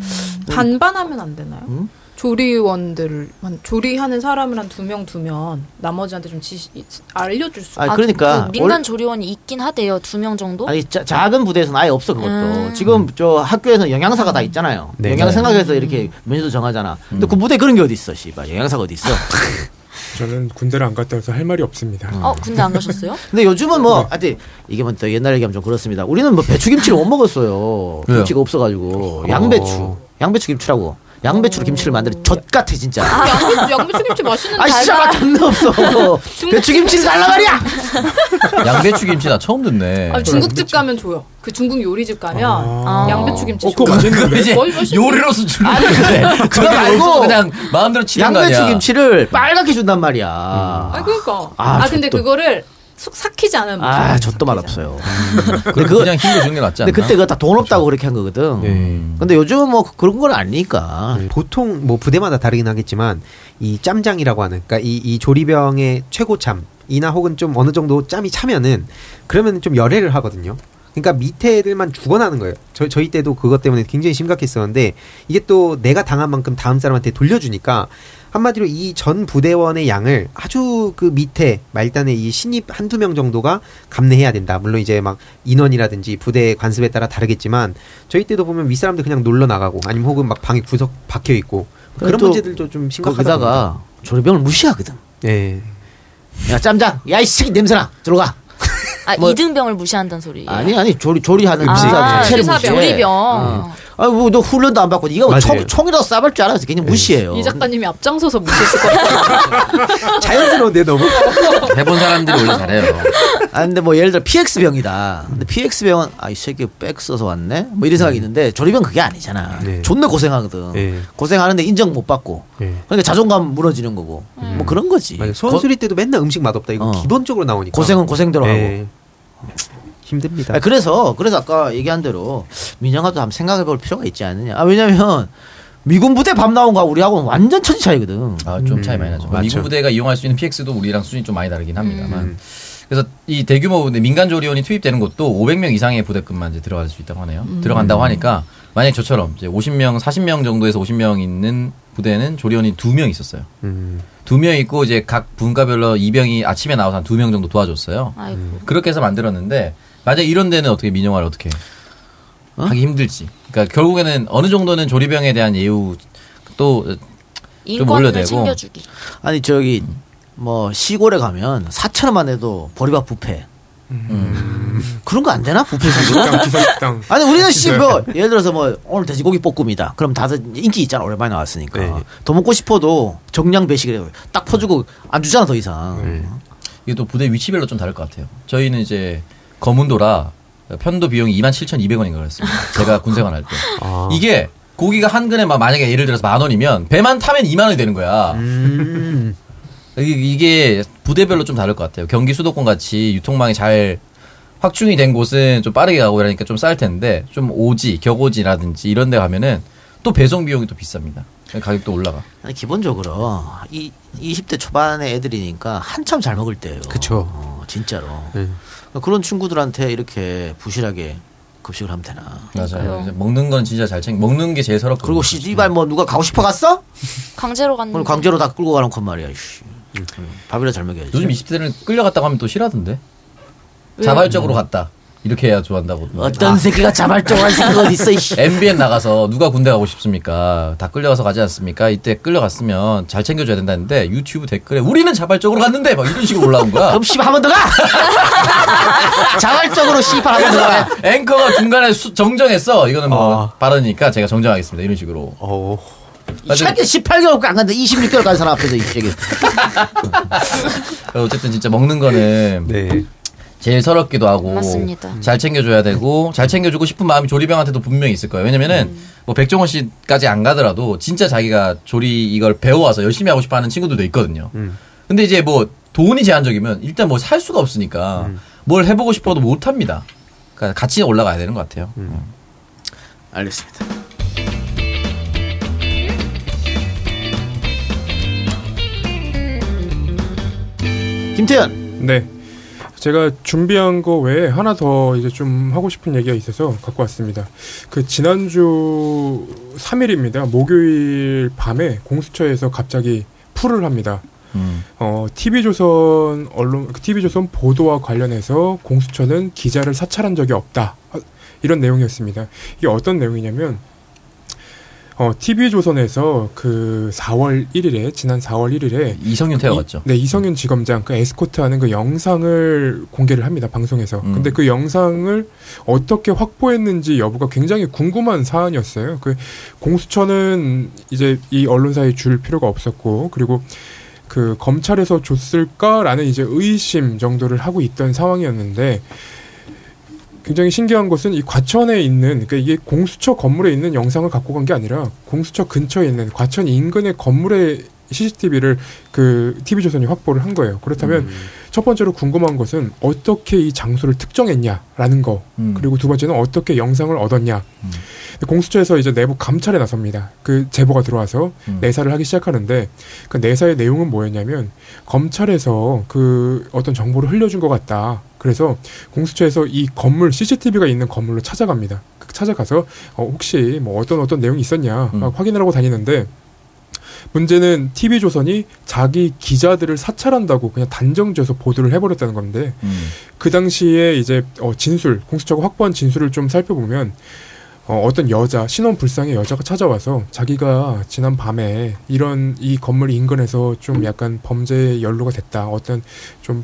반반하면 안 되나요? 음? 조리원들을 한 조리하는 사람을 한 두 명 두면 나머지한테 좀 지시 알려줄 수. 아, 그러니까 그 민간 올- 조리원이 있긴 하대요. 두 명 정도. 아니 자- 작은 부대에서는 아예 없어 그것도. 음. 지금 저 학교에서 영양사가 다 있잖아요. 네. 영양 생각해서 이렇게 메뉴도 정하잖아. 근데 그 부대 그런 게 어디 있어, 씨발. 영양사가 어디 있어? 저는 군대를 안 갔다 와서 할 말이 없습니다. 어 군대 안 가셨어요? 근데 요즘은 뭐 하여튼 이게 뭐또 옛날 얘기하면 좀 그렇습니다. 우리는 뭐 배추김치를 못 먹었어요. 김치가 없어가지고 양배추, 양배추 김치라고. 양배추로 김치를 만들어 젖 같아 진짜. 아, 양배추, 양배추 김치 맛있는 아 진짜 맛 존나 없어. 배추 김치를 달라 말이야. 양배추 김치 나 처음 듣네. 아, 중국집 가면 줘요. 그 중국 요리집 가면 아. 양배추 김치. 어, 그거. 맛있는데? 이제 거의 맛있는데? 요리로서 주는 아니, 건데 그거 말고 그냥 마음대로 치는 거 양배추. 김치를 빨갛게 준단 말이야. 아, 그러니까. 아, 아, 근데 그거를 속 삭히지 않으면. 아, 못 젖도 맛 삭히잖아. 없어요. 그럼 그거- 그냥 흰거 주는 게 낫지 않나? 근데 그때 그거 다 돈 없다고 그렇게 한 거거든. 네. 근데 요즘은 뭐 그런 건 아니니까. 네, 보통 뭐 부대마다 다르긴 하겠지만 이 짬장이라고 하는 그러니까 이, 이 조리병의 최고참 이나 혹은 좀 어느 정도 짬이 차면은 그러면 좀 열애를 하거든요. 그러니까 밑에 애들만 죽어나는 거예요. 저, 저희 때도 그것 때문에 굉장히 심각했었는데 이게 또 내가 당한 만큼 다음 사람한테 돌려주니까 한마디로 이 전 부대원의 양을 아주 그 밑에 말단의 이 신입 한두 명 정도가 감내해야 된다. 물론 이제 막 인원이라든지 부대 관습에 따라 다르겠지만 저희 때도 보면 윗사람들 그냥 놀러 나가고 아니면 혹은 막 방에 구석 박혀 있고 그런 또 문제들도 좀 심각하다. 거기다가 조리병을 무시하거든. 예. 야 짬장, 야 이 새끼 냄새나 들어가. 아 뭐- 이등병을 무시한다는 소리예요. 아니 아니 조리 조리하는 아, 기사병. 무시해. 조리병. 어. 아니 뭐너 훈련도 안 받고 네가 뭐. 총, 총이라도 쏴볼 줄 알아? 그래서 그냥 무시해요. 이 작가님이 앞장서서 무시했을 것 같아요. 자연스러운데 너무. 해본 사람들이 원래 잘해요. 아 근데 뭐 예를 들어 PX 병이다. 근데 PX 병은 아이 새끼 백 써서 왔네. 뭐 이런 생각이 있는데 조리병 그게 아니잖아. 네. 존나 고생하거든. 예. 고생하는데 인정 못 받고. 예. 그러니까 자존감 무너지는 거고. 뭐 그런 거지. 맞아요. 선수리 때도 맨날 음식 맛없다 이거 어. 기본적으로 나오니까. 고생은 고생대로 하고. 예. 힘듭니다. 아, 그래서 그래서 아까 얘기한 대로 민영아도 한번 생각해 볼 필요가 있지 않느냐. 아, 왜냐면 미군 부대 밥 나온 거 우리하고는 완전 천지 차이거든. 아, 좀 차이 많이 나죠. 맞죠. 미군 부대가 이용할 수 있는 PX도 우리랑 수준이 좀 많이 다르긴 합니다만. 음. 그래서 이 대규모 부대 민간 조리원이 투입되는 것도 500명 이상의 부대급만 이제 들어갈 수 있다고 하네요. 들어간다고 하니까 만약 저처럼 이제 50명, 40명 정도에서 50명 있는 부대는 조리원이 2명 있었어요. 음. 두명 있고 이제 각 분과별로 이병이 아침에 나와서 한 두 명 정도 도와줬어요. 아이고. 그렇게 해서 만들었는데 만약 이런 데는 어떻게 민영화를 어떻게 어? 하기 힘들지. 그러니까 결국에는 어느 정도는 조리병에 대한 예우 또 좀 올려대고. 챙겨주기. 아니 저기 뭐 시골에 가면 4천 원만 내도 보리밥 뷔페 그런 거 안 되나 뷔페식으로? 기사식당, 기사식당. 아니 우리는 씨뭐 예를 들어서 뭐 오늘 돼지고기 볶음이다. 그럼 다들 인기 있잖아 오랜만에 나왔으니까 네. 더 먹고 싶어도 정량 배식을 딱 퍼주고 안 주잖아 더 이상. 이게 또 부대 위치별로 좀 다를 것 같아요. 저희는 이제 검은도라 편도 비용이 27,200원인가 그랬습니다. 제가 군생활 할 때. 아. 이게 고기가 한 근에 막 만약에 예를 들어서 만 원이면 배만 타면 2만 원이 되는 거야. 음. 이게, 부대별로 좀 다를 것 같아요. 경기 수도권 같이 유통망이 잘 확충이 된 곳은 좀 빠르게 가고 이러니까 좀 쌀 텐데 좀 오지, 격오지라든지 이런 데 가면은 또 배송 비용이 또 비쌉니다. 가격도 올라가. 아니, 기본적으로 이 20대 초반의 애들이니까 한참 잘 먹을 때예요. 그쵸. 어, 진짜로. 네. 그런 친구들한테 이렇게 부실하게 급식을 하면 되나? 맞아요. 먹는 건 진짜 잘 챙겨. 먹는 게 제일 서럽고. 그리고 씨발 뭐 누가 가고 싶어 갔어? 강제로 갔는데. 오늘 강제로 다 끌고 가는 건 말이야. 씨. 밥이라 잘 먹여야지. 요즘 20대들은 끌려갔다고 하면 또 싫어하던데. 자발적으로 갔다. 이렇게 해야 좋아한다고. 어떤 새끼가 자발적으로 할 생각 어디 있어, 이씨. MBN 나가서 누가 군대 가고 싶습니까? 다 끌려가서 가지 않습니까? 이때 끌려갔으면 잘 챙겨줘야 된다는데 유튜브 댓글에 우리는 자발적으로 갔는데 막 이런 식으로 올라온 거야. 그럼 씨발 한번 더 가! 자발적으로 씨발 한번 더 가! 앵커가 중간에 수- 정정했어. 이거는 뭐 발언이니까 제가 정정하겠습니다. 이런 식으로. 이 새끼 18개월밖에 안 갔는데 26개월 간 사람 앞에서 이 새끼. 어쨌든 진짜 먹는 거는 제일 서럽기도 하고 맞습니다. 잘 챙겨줘야 되고 잘 챙겨주고 싶은 마음이 조리병한테도 분명히 있을 거예요. 왜냐면은 뭐 백종원 씨까지 안 가더라도 진짜 자기가 조리 이걸 배워와서 열심히 하고 싶어하는 친구들도 있거든요. 근데 이제 뭐 돈이 제한적이면 일단 뭐 살 수가 없으니까 뭘 해보고 싶어도 못 합니다. 그러니까 같이 올라가야 되는 것 같아요. 알겠습니다. 김태현. 네. 제가 준비한 거 외에 하나 더 이제 좀 하고 싶은 얘기가 있어서 갖고 왔습니다. 그 지난주 3일입니다. 목요일 밤에 공수처에서 갑자기 풀을 합니다. 어, TV조선 언론, TV조선 보도와 관련해서 공수처는 기자를 사찰한 적이 없다. 아, 이런 내용이었습니다. 이게 어떤 내용이냐면, 어, TV조선에서 그 4월 1일에, 지난 4월 1일에. 이성윤 태워갔죠. 네, 이성윤 지검장, 그 에스코트 하는 그 영상을 공개를 합니다, 방송에서. 음. 근데 그 영상을 어떻게 확보했는지 여부가 굉장히 궁금한 사안이었어요. 그 공수처는 이제 이 언론사에 줄 필요가 없었고, 그리고 그 검찰에서 줬을까라는 이제 의심 정도를 하고 있던 상황이었는데, 굉장히 신기한 것은 이 과천에 있는 그러니까 이게 공수처 건물에 있는 영상을 갖고 간 게 아니라 공수처 근처에 있는 과천 인근의 건물의 CCTV를 그 TV조선이 확보를 한 거예요. 그렇다면 첫 번째로 궁금한 것은 어떻게 이 장소를 특정했냐라는 거. 음. 그리고 두 번째는 어떻게 영상을 얻었냐. 근데 공수처에서 이제 내부 감찰에 나섭니다. 그 제보가 들어와서 음. 내사를 하기 시작하는데 그 내사의 내용은 뭐였냐면 검찰에서 그 어떤 정보를 흘려준 것 같다. 그래서 공수처에서 이 건물 CCTV가 있는 건물로 찾아갑니다. 그 찾아가서 어, 혹시 뭐 어떤 어떤 내용이 있었냐 막 확인을 하고 다니는데 문제는 TV조선이 자기 기자들을 사찰한다고 그냥 단정지어서 보도를 해버렸다는 건데 그 당시에 이제 어, 진술 공수처가 확보한 진술을 좀 살펴보면 어, 어떤 여자 신원 불상의 여자가 찾아와서 자기가 지난 밤에 이런 이 건물 인근에서 좀 약간 범죄 연루가 됐다. 어떤 좀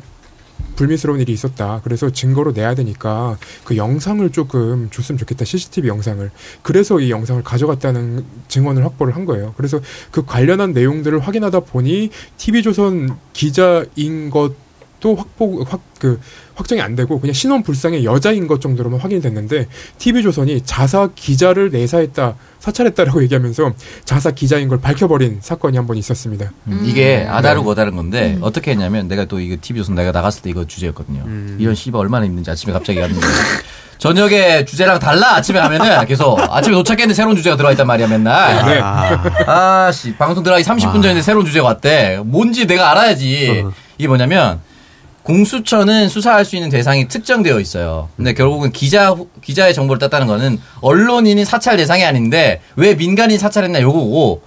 불미스러운 일이 있었다. 그래서 증거로 내야 되니까 그 영상을 조금 줬으면 좋겠다. CCTV 영상을. 그래서 이 영상을 가져갔다는 증언을 확보를 한 거예요. 그래서 그 관련한 내용들을 확인하다 보니 TV조선 기자인 것도 확보 확 그 확정이 안 되고 그냥 신원 불상의 여자인 것 정도로만 확인이 됐는데 TV조선이 자사 기자를 내사했다 사찰했다라고 얘기하면서 자사 기자인 걸 밝혀버린 사건이 한 번 있었습니다. 음. 이게 아다르고 네. 어다른 건데 어떻게 했냐면 내가 또 이거 TV 조선 내가 나갔을 때 이거 주제였거든요. 이런 씨발 얼마나 힘든지 아침에 갑자기 갔는데 저녁에 주제랑 달라 아침에 가면은 계속 아침에 도착했는데 새로운 주제가 들어와 있단 말이야 맨날. 네. 아씨 방송 들어가기 30분 전에 새로운 주제가 왔대. 뭔지 내가 알아야지. 이게 뭐냐면 공수처는 수사할 수 있는 대상이 특정되어 있어요. 근데 결국은 기자 기자의 정보를 땄다는 거는 언론인이 사찰 대상이 아닌데 왜 민간인 사찰했나 요거고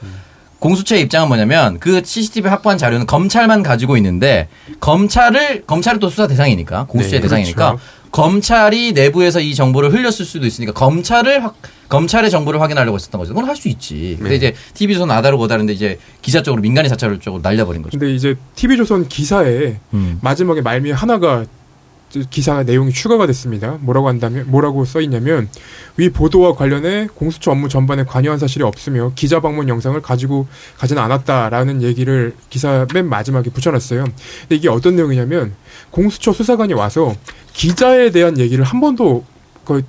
공수처의 입장은 뭐냐면 그 CCTV 확보한 자료는 검찰만 가지고 있는데 검찰을 검찰은 또 수사 대상이니까 공수처의 네, 대상이니까 그렇죠. 검찰이 내부에서 이 정보를 흘렸을 수도 있으니까 검찰을 확 검찰의 정보를 확인하려고 했었던 거죠. 그건 할 수 있지. 근데 네. 이제 TV조선 아다르 고다른데 이제 기자 쪽으로 민간인 사찰 쪽으로 날려버린 거죠. 근데 이제 TV조선 기사에 음. 마지막에 말미에 하나가 기사 내용이 추가가 됐습니다. 뭐라고 한다면 뭐라고 써 있냐면 위 보도와 관련해 공수처 업무 전반에 관여한 사실이 없으며 기자 방문 영상을 가지고 가지는 않았다라는 얘기를 기사 맨 마지막에 붙여놨어요. 근데 이게 어떤 내용이냐면 공수처 수사관이 와서 기자에 대한 얘기를 한 번도 그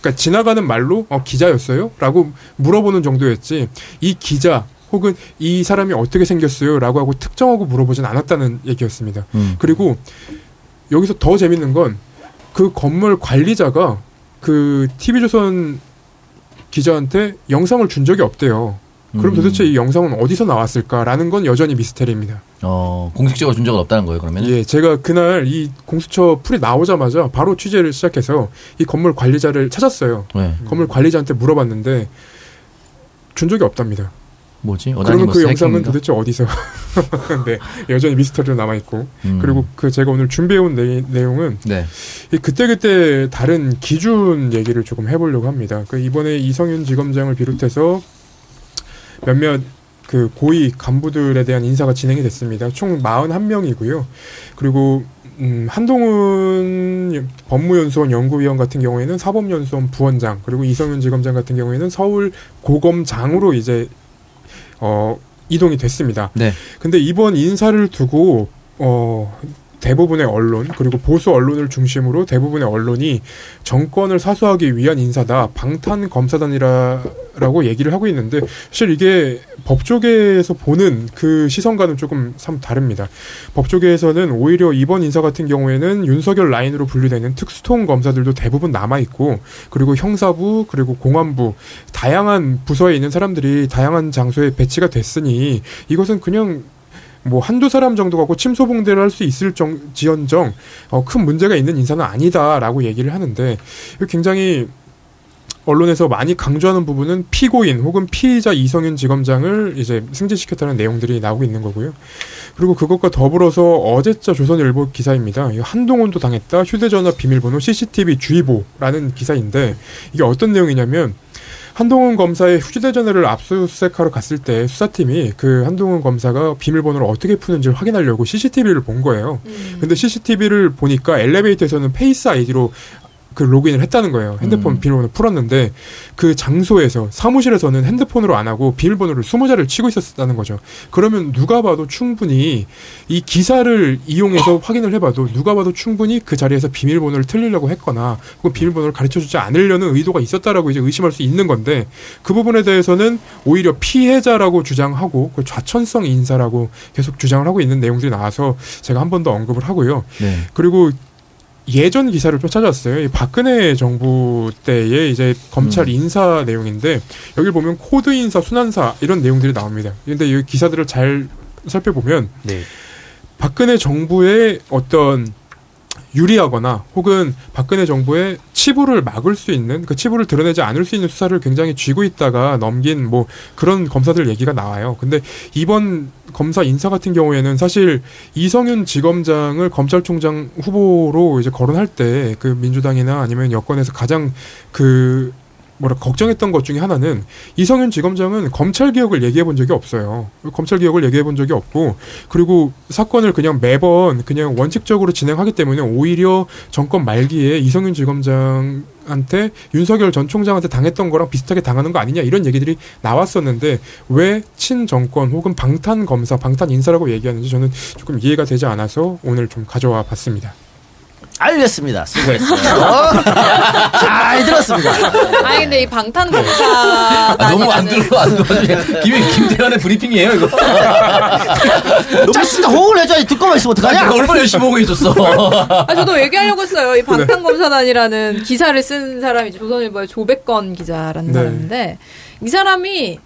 그러니까 지나가는 말로 어, 기자였어요?라고 물어보는 정도였지 이 기자 혹은 이 사람이 어떻게 생겼어요?라고 하고 특정하고 물어보진 않았다는 얘기였습니다. 음. 그리고 여기서 더 재밌는 건 그 건물 관리자가 그 TV조선 기자한테 영상을 준 적이 없대요. 그럼 음. 도대체 이 영상은 어디서 나왔을까라는 건 여전히 미스테리입니다. 어, 공식적으로 준 적은 없다는 거예요, 그러면? 예, 제가 그날 이 공수처 풀이 나오자마자 바로 취재를 시작해서 이 건물 관리자를 찾았어요. 네. 건물 관리자한테 물어봤는데 준 적이 없답니다. 뭐지? 그러면 그 어나니머스 영상은? 도대체 어디서? 네, 여전히 미스터리로 남아 있고. 음. 그리고 그 제가 오늘 준비해온 내, 내용은 네. 이 그때 그때 다른 기준 얘기를 조금 해보려고 합니다. 그 이번에 이성윤 지검장을 비롯해서 몇몇 그 고위 간부들에 대한 인사가 진행이 됐습니다. 총 41명이고요. 그리고 음, 한동훈 법무연수원 연구위원 같은 경우에는 사법연수원 부원장, 그리고 이성윤 지검장 같은 경우에는 서울 고검장으로 이제 어, 이동이 됐습니다. 네. 근데 이번 인사를 두고 어 대부분의 언론 그리고 보수 언론을 중심으로 대부분의 언론이 정권을 사수하기 위한 인사다 방탄 검사단이라라고 얘기를 하고 있는데 사실 이게 법조계에서 보는 그 시선과는 조금 참 다릅니다. 법조계에서는 오히려 이번 인사 같은 경우에는 윤석열 라인으로 분류되는 특수통 검사들도 대부분 남아 있고 그리고 형사부 그리고 공안부 다양한 부서에 있는 사람들이 다양한 장소에 배치가 됐으니 이것은 그냥 뭐 한두 사람 정도 갖고 침소봉대를 할 수 있을 정, 지연정 어, 큰 문제가 있는 인사는 아니다라고 얘기를 하는데 굉장히 언론에서 많이 강조하는 부분은 피고인 혹은 피의자 이성윤 지검장을 이제 승진시켰다는 내용들이 나오고 있는 거고요. 그리고 그것과 더불어서 어제자 조선일보 기사입니다. 이 한동훈도 당했다. 휴대전화 비밀번호 CCTV 주의보라는 기사인데 이게 어떤 내용이냐면 한동훈 검사의 휴대전화를 압수수색하러 갔을 때 수사팀이 그 한동훈 검사가 비밀번호를 어떻게 푸는지 를 확인하려고 CCTV를 본 거예요. 근데 CCTV를 보니까 엘리베이터에서는 Face ID로 그 로그인을 했다는 거예요. 핸드폰 비밀번호 풀었는데 그 장소에서 사무실에서는 핸드폰으로 안 하고 비밀번호를 스무 자를 치고 있었다는 거죠. 그러면 누가 봐도 충분히 이 기사를 이용해서 확인을 해봐도 누가 봐도 충분히 그 자리에서 비밀번호를 틀리려고 했거나 혹은 비밀번호를 가르쳐주지 않으려는 의도가 있었다라고 이제 의심할 수 있는 건데 그 부분에 대해서는 오히려 피해자라고 주장하고 그 좌천성 인사라고 계속 주장을 하고 있는 내용들이 나와서 제가 한 번 더 언급을 하고요. 네. 그리고 예전 기사를 좀 찾아왔어요. 이 박근혜 정부 때의 이제 검찰 인사 내용인데 여기 보면 코드 인사, 순환사 이런 내용들이 나옵니다. 근데 이 기사들을 잘 살펴보면 네. 박근혜 정부의 어떤 유리하거나 혹은 박근혜 정부의 치부를 막을 수 있는 그 치부를 드러내지 않을 수 있는 수사를 굉장히 쥐고 있다가 넘긴 뭐 그런 검사들 얘기가 나와요. 근데 이번 검사 인사 같은 경우에는 사실 이성윤 지검장을 검찰총장 후보로 이제 거론할 때 그 민주당이나 아니면 여권에서 가장 그 뭐라 걱정했던 것 중에 하나는 이성윤 지검장은 검찰 개혁을 얘기해 본 적이 없어요. 검찰 개혁을 얘기해 본 적이 없고 그리고 사건을 그냥 매번 그냥 원칙적으로 진행하기 때문에 오히려 정권 말기에 이성윤 지검장 한테 윤석열 전 총장한테 당했던 거랑 비슷하게 당하는 거 아니냐 이런 얘기들이 나왔었는데 왜 친정권 혹은 방탄 검사, 방탄 인사라고 얘기하는지 저는 조금 이해가 되지 않아서 오늘 좀 가져와 봤습니다. 알겠습니다. 수고했어요. 잘 들었습니다. 아니 근데 이 방탄 검사 아, 너무 안 들어 안 들어. 김 김태현의 브리핑이에요 이거. 너무 진짜 호응을 해줘야지 듣고만 있으면 어떡하냐? 아니, 얼마나 열심히 호응해줬어. 아 저도 얘기하려고 했어요. 이 방탄 검사단이라는 기사를 쓴 사람이 조선일보의 조백건 기자라는 네. 사람인데 이 사람이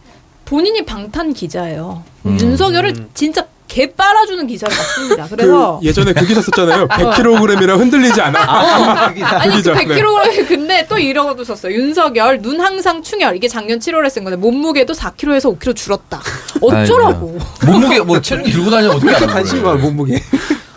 본인이 방탄 기자예요. 음. 윤석열을 진짜 개 빨아주는 기사를 봤습니다. 그래서 그 예전에 그 기사 썼잖아요. 100kg이라 흔들리지 않아. 아니 그 기자. 네. 100kg 근데 또 이러고도 썼어요. 윤석열 눈 항상 충혈 이게 작년 7월에 쓴 건데 몸무게도 4kg에서 5kg 줄었다. 어쩌라고? 몸무게 뭐 체중이 들고 다니면 어떻게? 관심이 많아 몸무게.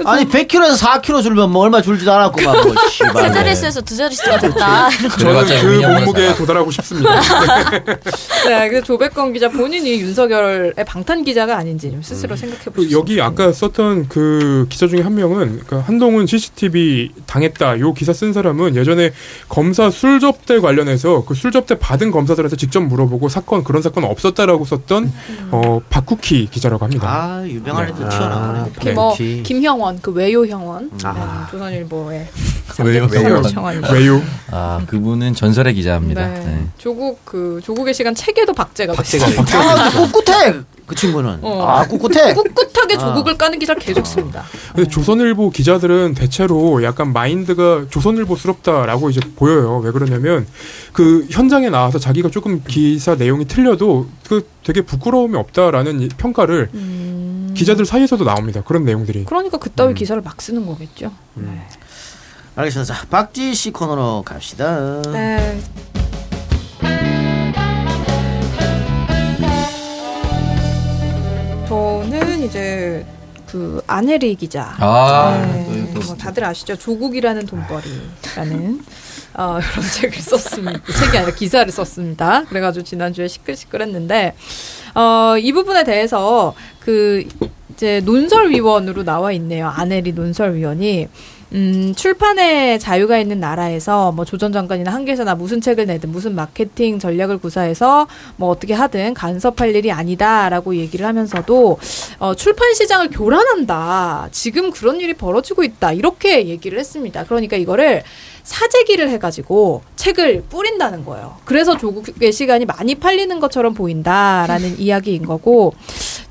아니 100kg에서 4kg 줄면 뭐 얼마 줄지도 않았구만 뭐. 씨. 세 자릿수에서 두 자릿수가 됐다. 저는 그 몸무게에 도달하고 싶습니다. 네, 그 조백건 기자 본인이 윤석열의 방탄 기자가 아닌지 좀 스스로 생각해 그 보시죠. 여기 아까 썼던 그 기자 중에 한 명은 그 한동훈 CCTV 당했다. 요 기사 쓴 사람은 예전에 검사 술 접대 관련해서 그 술 접대 받은 검사들한테 직접 물어보고 사건 그런 사건 없었다라고 썼던 어 박쿠키 기자라고 합니다. 아 유명한 애들 튀어나오네. 특히 뭐 김형원 그 외요 형원 아. 네, 조선일보의? 외요 형원 아 그분은 전설의 기자입니다. 네. 네. 조국 그 조국의 시간 책에도 박제가 박제가 됐어요. 됐죠. 아, 꿋꿋해 그 친구는. 어. 아 꿋꿋해. 꿋꿋하게 아. 조국을 까는 기사를 계속 씁니다. 근데 조선일보 기자들은 대체로 약간 마인드가 조선일보스럽다라고 이제 보여요. 왜 그러냐면 그 현장에 나와서 자기가 조금 기사 내용이 틀려도 그 되게 부끄러움이 없다라는 이 평가를 기자들 사이에서도 나옵니다. 그런 내용들이. 그러니까 그따위 기사를 막 쓰는 거겠죠. 알겠습니다. 자, 박지 씨 코너로 갑시다. 네. 이제 그 아네리 기자. 아, 네, 뭐 다들 아시죠? 조국이라는 돈벌이라는 어, 이런 책을 썼습니다. 책이 아니라 기사를 썼습니다. 그래가지고 지난주에 시끌시끌했는데 어, 이 부분에 대해서 그 이제 논설위원으로 나와 있네요. 아네리 논설위원이. 음, 출판의 자유가 있는 나라에서 뭐 조전 장관이나 한길사나 무슨 책을 내든 무슨 마케팅 전략을 구사해서 뭐 어떻게 하든 간섭할 일이 아니다라고 얘기를 하면서도 어, 출판 시장을 교란한다. 지금 그런 일이 벌어지고 있다. 이렇게 얘기를 했습니다. 그러니까 이거를 사재기를 해가지고 책을 뿌린다는 거예요. 그래서 조국의 시간이 많이 팔리는 것처럼 보인다라는 이야기인 거고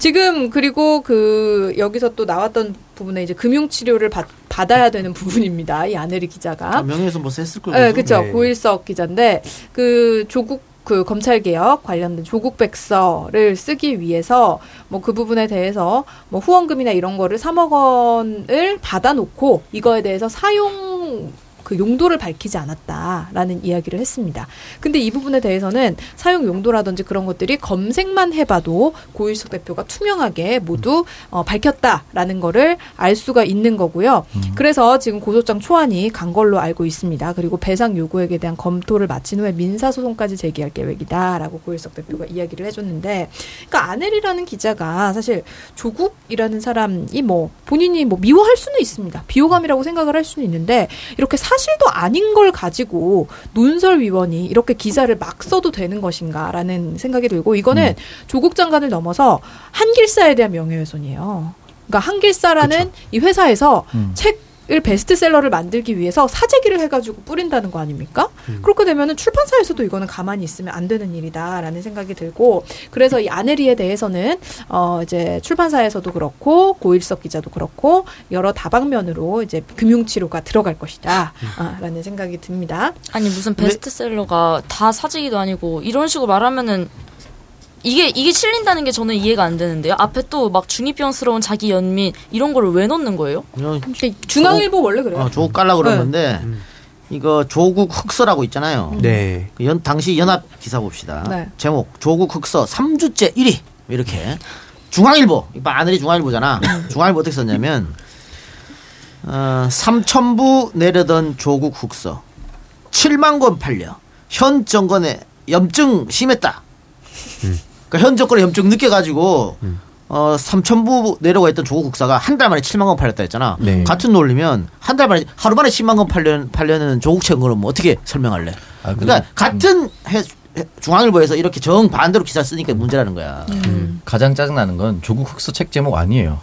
지금 그리고 그 여기서 또 나왔던 부분에 이제 금융 치료를 받, 받아야 되는 부분입니다. 이 아네리 기자가 아, 명예훼손 뭐 셌을 거고. 네, 그렇죠. 고일석 기자인데 그 조국 그 검찰 개혁 관련된 조국 백서를 쓰기 위해서 뭐 그 부분에 대해서 뭐 후원금이나 이런 거를 3억 원을 받아놓고 이거에 대해서 사용 그 용도를 밝히지 않았다라는 이야기를 했습니다. 근데 이 부분에 대해서는 사용 용도라든지 그런 것들이 검색만 해봐도 고일석 대표가 투명하게 모두 어, 밝혔다라는 거를 알 수가 있는 거고요. 그래서 지금 고소장 초안이 간 걸로 알고 있습니다. 그리고 배상 요구액에 대한 검토를 마친 후에 민사 소송까지 제기할 계획이다라고 고일석 대표가 이야기를 해줬는데, 그러니까 아넬이라는 기자가 사실 조국이라는 사람이 뭐 본인이 뭐 미워할 수는 있습니다. 비호감이라고 생각을 할 수는 있는데 이렇게 사 실도 아닌 걸 가지고 논설위원이 이렇게 기사를 막 써도 되는 것인가라는 생각이 들고 이거는 조국 장관을 넘어서 한길사에 대한 명예훼손이에요. 그러니까 한길사라는 이 회사에서 책 을 베스트셀러를 만들기 위해서 사재기를 해가지고 뿌린다는 거 아닙니까? 그렇게 되면은 출판사에서도 이거는 가만히 있으면 안 되는 일이다라는 생각이 들고 그래서 이 아네리에 대해서는 어 이제 출판사에서도 그렇고 고일석 기자도 그렇고 여러 다방면으로 이제 금융치료가 들어갈 것이다라는 생각이 듭니다. 아니 무슨 베스트셀러가 다 사재기도 아니고 이런 식으로 말하면은 이게 이게 실린다는 게 저는 이해가 안 되는데요. 앞에 또 막 중이병스러운 자기 연민 이런 거를 왜 넣는 거예요? 중앙일보 원래 그래요. 어, 조국 깔라 그러는데 이거 조국 흑서라고 있잖아요. 네. 그 연, 당시 연합 기사 봅시다. 네. 제목 조국 흑서 3주째 1위 이렇게 중앙일보 이거 아들이 중앙일보잖아. 중앙일보 어떻게 썼냐면 어, 3천부 내려던 조국 흑서 7만 권 팔려 현 정권에 염증 심했다. 그러니까 현 정권에 염증 느껴가지고 어 3천부 내려가 있던 조국 국사가 한 달 만에 7만 권 팔렸다 했잖아. 네. 같은 논리면 한 달 만에 하루 만에 10만 권 팔려 팔려는 조국 책은 뭐 어떻게 설명할래? 아, 그러니까 같은 해, 해- 중앙일보에서 이렇게 정 반대로 기사 쓰니까 문제라는 거야. 가장 짜증나는 건 조국 흑서 책 제목 아니에요.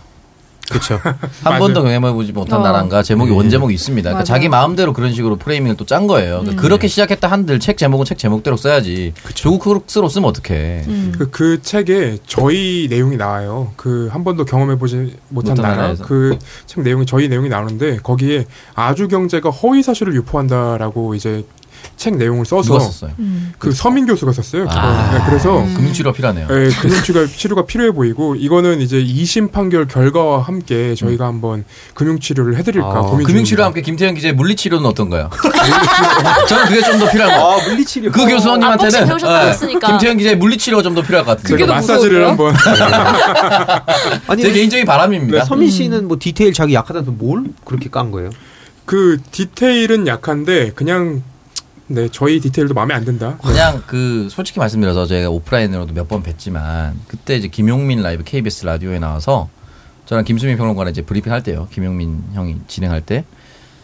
그렇죠. 한 번도 경험해보지 못한 어. 나라인가 제목이 네. 원제목이 있습니다. 그러니까. 자기 마음대로 그런 식으로 프레이밍을 또 짠 거예요. 그러니까 음. 그렇게 시작했다 한들 책 제목은 책 제목대로 써야지. 조국 흑서로 쓰면 어떡해. 그, 그 책에 저희 내용이 나와요. 그 한 번도 경험해보지 못한 못한 나라. 나라에서. 그책 내용이 저희 내용이 나오는데 거기에 아주 경제가 허위 사실을 유포한다라고 이제 책 내용을 써서 누가 썼어요? 그 서민 교수가 썼어요. 아. 네, 그래서 금융 치료가 필요하네요. 네, 금융 치료가 치료가 필요해 보이고 이거는 이제 2심 판결 결과와 함께 저희가 한번 금융 치료를 해드릴까 아, 고민 금융 치료와 중입니다. 함께 김태현 기자의 물리 치료는 어떤가요? 저는 그게 좀 더 필요한 것 같아요. 물리 치료. 그 아, 교수님한테는 배우셨다고 했으니까. 김태현 기자의 물리 치료가 좀 더 필요할 것 같아요. 제가 마사지를 한번 아니, 제 개인적인 바람입니다. 서민 씨는 뭐 디테일 자기 약하다면서 뭘 그렇게 깐 거예요? 그 디테일은 약한데 그냥 네 저희 디테일도 마음에 안 든다. 그냥 그 솔직히 말씀드려서 저희가 오프라인으로도 몇 번 뵀지만 그때 이제 김용민 라이브 KBS 라디오에 나와서 저랑 김수민 평론가랑 이제 브리핑 할 때요. 김용민 형이 진행할 때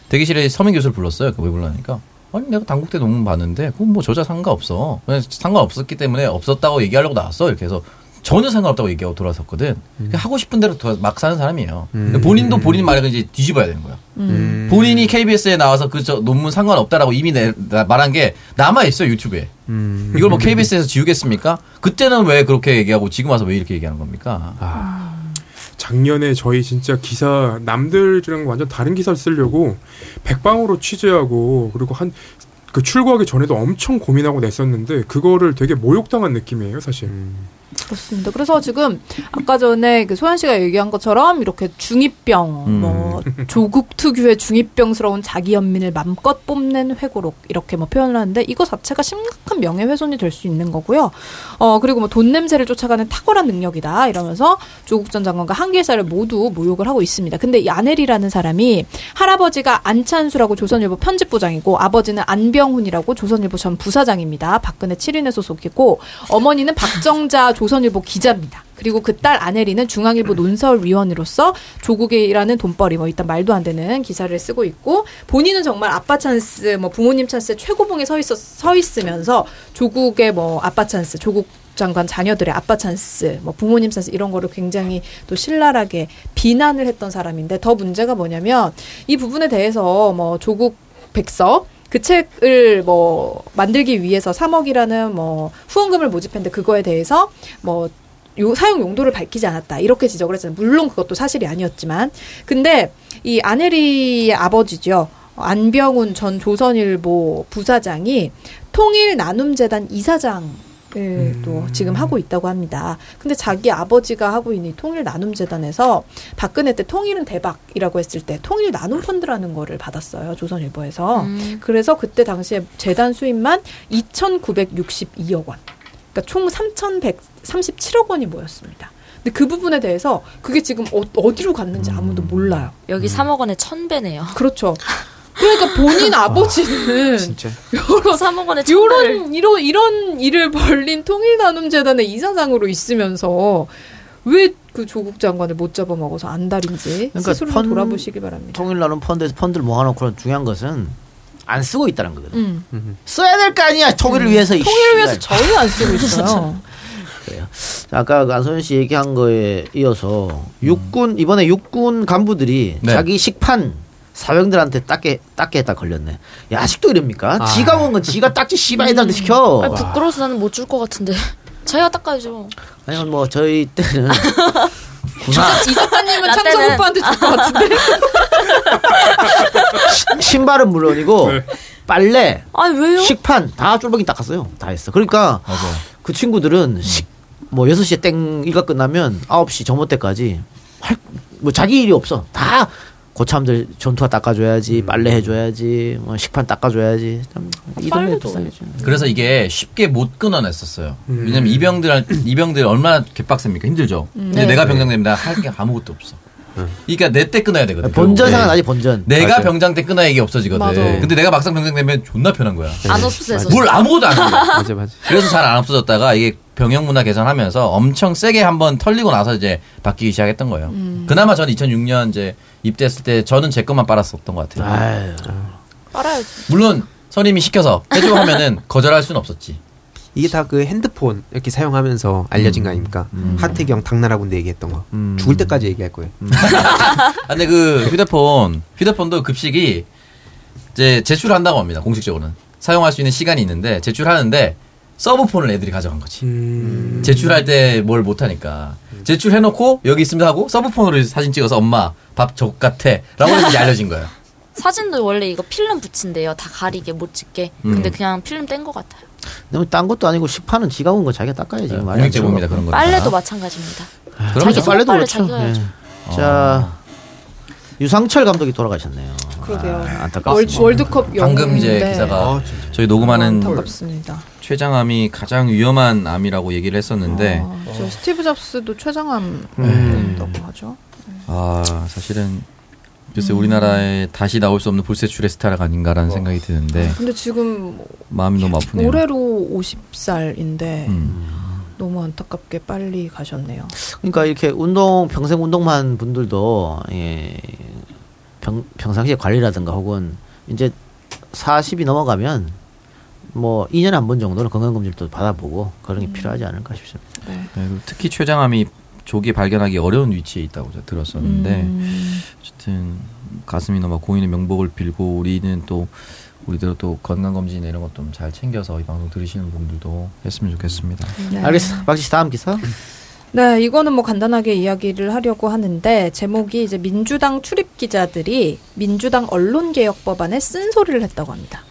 대기실에 서민 교수를 불렀어요. 그왜 불러니까 아니 내가 당국대 논문 봤는데 그건 뭐 저자 상관없어. 그냥 상관없었기 때문에 없었다고 얘기하려고 나왔어. 이렇게 해서 전혀 상관없다고 얘기하고 돌아섰거든. 그냥 하고 싶은 대로 더막 사는 사람이에요. 근데 본인도 본인 말을 이제 뒤집어야 되는 거야. 음. 본인이 KBS에 나와서 그 저 논문 상관없다라고 이미 내, 나- 말한 게 남아 있어요 유튜브에. 음. 이걸 뭐 KBS에서 지우겠습니까? 그때는 왜 그렇게 얘기하고 지금 와서 왜 이렇게 얘기하는 겁니까? 작년에 저희 진짜 기사 남들이랑 완전 다른 기사를 쓰려고 백방으로 취재하고 그리고 한 그 출고하기 전에도 엄청 고민하고 냈었는데 그거를 되게 모욕당한 느낌이에요 사실. 그렇습니다. 그래서 지금 아까 전에 그 소연 씨가 얘기한 것처럼 이렇게 중이병, 음. 뭐 조국 특유의 중이병스러운 자기 연민을 맘껏 뽐낸 회고록 이렇게 뭐 표현을 하는데 이거 자체가 심각한 명예훼손이 될 수 있는 거고요. 어 그리고 뭐 돈 냄새를 쫓아가는 탁월한 능력이다 이러면서 조국 전 장관과 한길사를 모두 모욕을 하고 있습니다. 근데 이 아넬이라는 사람이 할아버지가 안찬수라고 조선일보 편집부장이고 아버지는 안병훈이라고 조선일보 전 부사장입니다. 박근혜 7인회 소속이고 어머니는 박정자 조선 일보 기자입니다. 그리고 그 딸 아넬이는 중앙일보 논설위원으로서 조국이라는 돈벌이 뭐 일단 말도 안 되는 기사를 쓰고 있고 본인은 정말 아빠 찬스 뭐 부모님 찬스의 최고봉에 서 있어 서 있으면서 조국의 뭐 아빠 찬스 조국 장관 자녀들의 아빠 찬스, 뭐 부모님 찬스 이런 거를 굉장히 또 신랄하게 비난을 했던 사람인데 더 문제가 뭐냐면 이 부분에 대해서 뭐 조국 백서 그 책을 뭐 만들기 위해서 3억이라는 뭐 후원금을 모집했는데 그거에 대해서 뭐 요, 사용 용도를 밝히지 않았다. 이렇게 지적을 했잖아요. 물론 그것도 사실이 아니었지만. 근데 이 아네리의 아버지죠. 안병훈 전 조선일보 부사장이 통일 나눔재단 이사장 을또 지금 하고 있다고 합니다. 근데 자기 아버지가 하고 있는 이 통일 나눔 재단에서 박근혜 때 통일은 대박이라고 했을 때 통일 나눔 펀드라는 거를 받았어요. 조선일보에서. 음. 그래서 그때 당시에 재단 수입만 2,962억 원. 그러니까 총 3,137억 원이 모였습니다. 근데 그 부분에 대해서 그게 지금 어, 어디로 갔는지 아무도 몰라요. 여기 3억 원의 천 배네요. 그렇죠. 그러니까 본인 아버지는 진짜. 여러 3억 원의 천 배를 이런 이런 이런 일을 벌린 통일나눔재단의 이사장으로 있으면서 왜 그 조국 장관을 못 잡아먹어서 안달인지 그러니까 스스로 펀- 돌아보시기 바랍니다. 통일나눔 펀드에서 펀드를 모아놓고 중요한 것은 안 쓰고 있다는 거거든. 음. 써야 될 거 아니야 통일을 위해서. 이 통일을 위해서. 전혀 안 쓰고 있어요. 그래요. 자, 아까 그 안소연 씨 얘기한 거에 이어서 육군 이번에 육군 간부들이 네. 자기 식판 사병들한테 닦게 닦게 했다 걸렸네. 야 아직도 이럽니까? 아. 지가 먹은 건 지가 딱지 씨발 애들한테 시켜. 아니, 부끄러워서 나는 못 줄 것 같은데. 자기가 닦아야죠. 아니 뭐 저희 때는 이 군화 작가님은 때는- 오빠한테 줄 것 같은데. 신발은 물론이고 빨래, 아니 왜요? 식판 다 쫄보기 닦았어요. 다 했어. 그러니까 맞아요. 그 친구들은 식, 뭐 6시에 땡 일가 끝나면 9시 점호 때까지 할, 뭐 자기 일이 없어. 다 고참들 전투화 닦아줘야지, 빨래 해줘야지, 뭐 식판 닦아줘야지. 이 동네 빨래도 비싸겠죠. 그래서 이게 쉽게 못 끊어냈었어요. 음. 왜냐면 이병들 이병들 얼마나 개빡셉니까? 힘들죠. 근데 네. 내가 병장 되면 할게 아무것도 없어. 그러니까 내 때 끊어야 되거든. 본전 결국에. 생각나지 본전. 내가 맞아요. 병장 때 끊어야 이게 없어지거든. 맞아. 근데 내가 막상 병장 되면 존나 편한 거야. 안 없애서. 뭘 아무것도 안 해. 맞아 맞아. 그래서 잘 안 없어졌다가 이게 병역 문화 개선하면서 엄청 세게 한번 털리고 나서 이제 바뀌기 시작했던 거예요. 그나마 저는 2006년 이제 입대했을 때 저는 제 것만 빨았었던 것 같아요. 아유, 빨아야지. 물론 선임이 시켜서 해주고 하면은 거절할 수는 없었지. 이게 다 그 핸드폰 이렇게 사용하면서 알려진 거 아닙니까? 하태경 당나라 군대 얘기했던 거. 음. 죽을 때까지 얘기할 거예요. 아, 근데 그 휴대폰 휴대폰도 급식이 이제 제출한다고 합니다. 공식적으로는 사용할 수 있는 시간이 있는데 제출하는데 서브폰을 애들이 가져간 거지. 음. 제출할 때 뭘 못하니까 제출해놓고 여기 있습니다 하고 서브폰으로 사진 찍어서 엄마 밥적 같아 라고 해서 이제 알려진 거예요. 사진도 원래 이거 필름 붙인대요. 다 가리게 못 찍게. 근데 음. 그냥 필름 뗀 것 같아요. 너무 딴 것도 아니고 식판은 지가 온 거 자기가 닦아야지. 네, 공익 제보입니다 그런 거. 빨래도 마찬가지입니다. 그럼 자기 빨래도 그렇죠. 예. 자 유상철 감독이 돌아가셨네요. 그러게요. 아, 월, 안타깝습니다. 월드컵 방금 이제 기사가 저희 녹음하는 안타깝습니다. 췌장암이 가장 위험한 암이라고 얘기를 했었는데 아, 저 스티브 잡스도 최장암 음. 된다고 하죠. 아 사실은 글쎄 음. 우리나라에 다시 나올 수 없는 불세출의 스타가 아닌가라는 생각이 드는데 근데 지금 마음이 너무 아프네요. 올해로 50살인데 음. 너무 안타깝게 빨리 가셨네요. 그러니까 이렇게 운동 평생 운동만 분들도 예, 평, 평상시에 관리라든가 혹은 이제 40이 넘어가면 뭐 2년에 한 번 정도는 건강검진을 또 받아보고 그런 게 필요하지 않을까 싶습니다. 네. 네, 특히 췌장암이 조기에 발견하기 어려운 위치에 있다고 제가 들었었는데 음. 어쨌든 가슴이 너무 고인의 명복을 빌고 우리는 또 우리대로 또 건강검진 이런 것 좀 잘 챙겨서 이 방송 들으시는 분들도 했으면 좋겠습니다. 네. 알겠어. 박지 씨 다음 기사. 네, 이거는 뭐 간단하게 이야기를 하려고 하는데 제목이 이제 민주당 출입 기자들이 민주당 언론개혁 법안에 쓴소리를 했다고 합니다.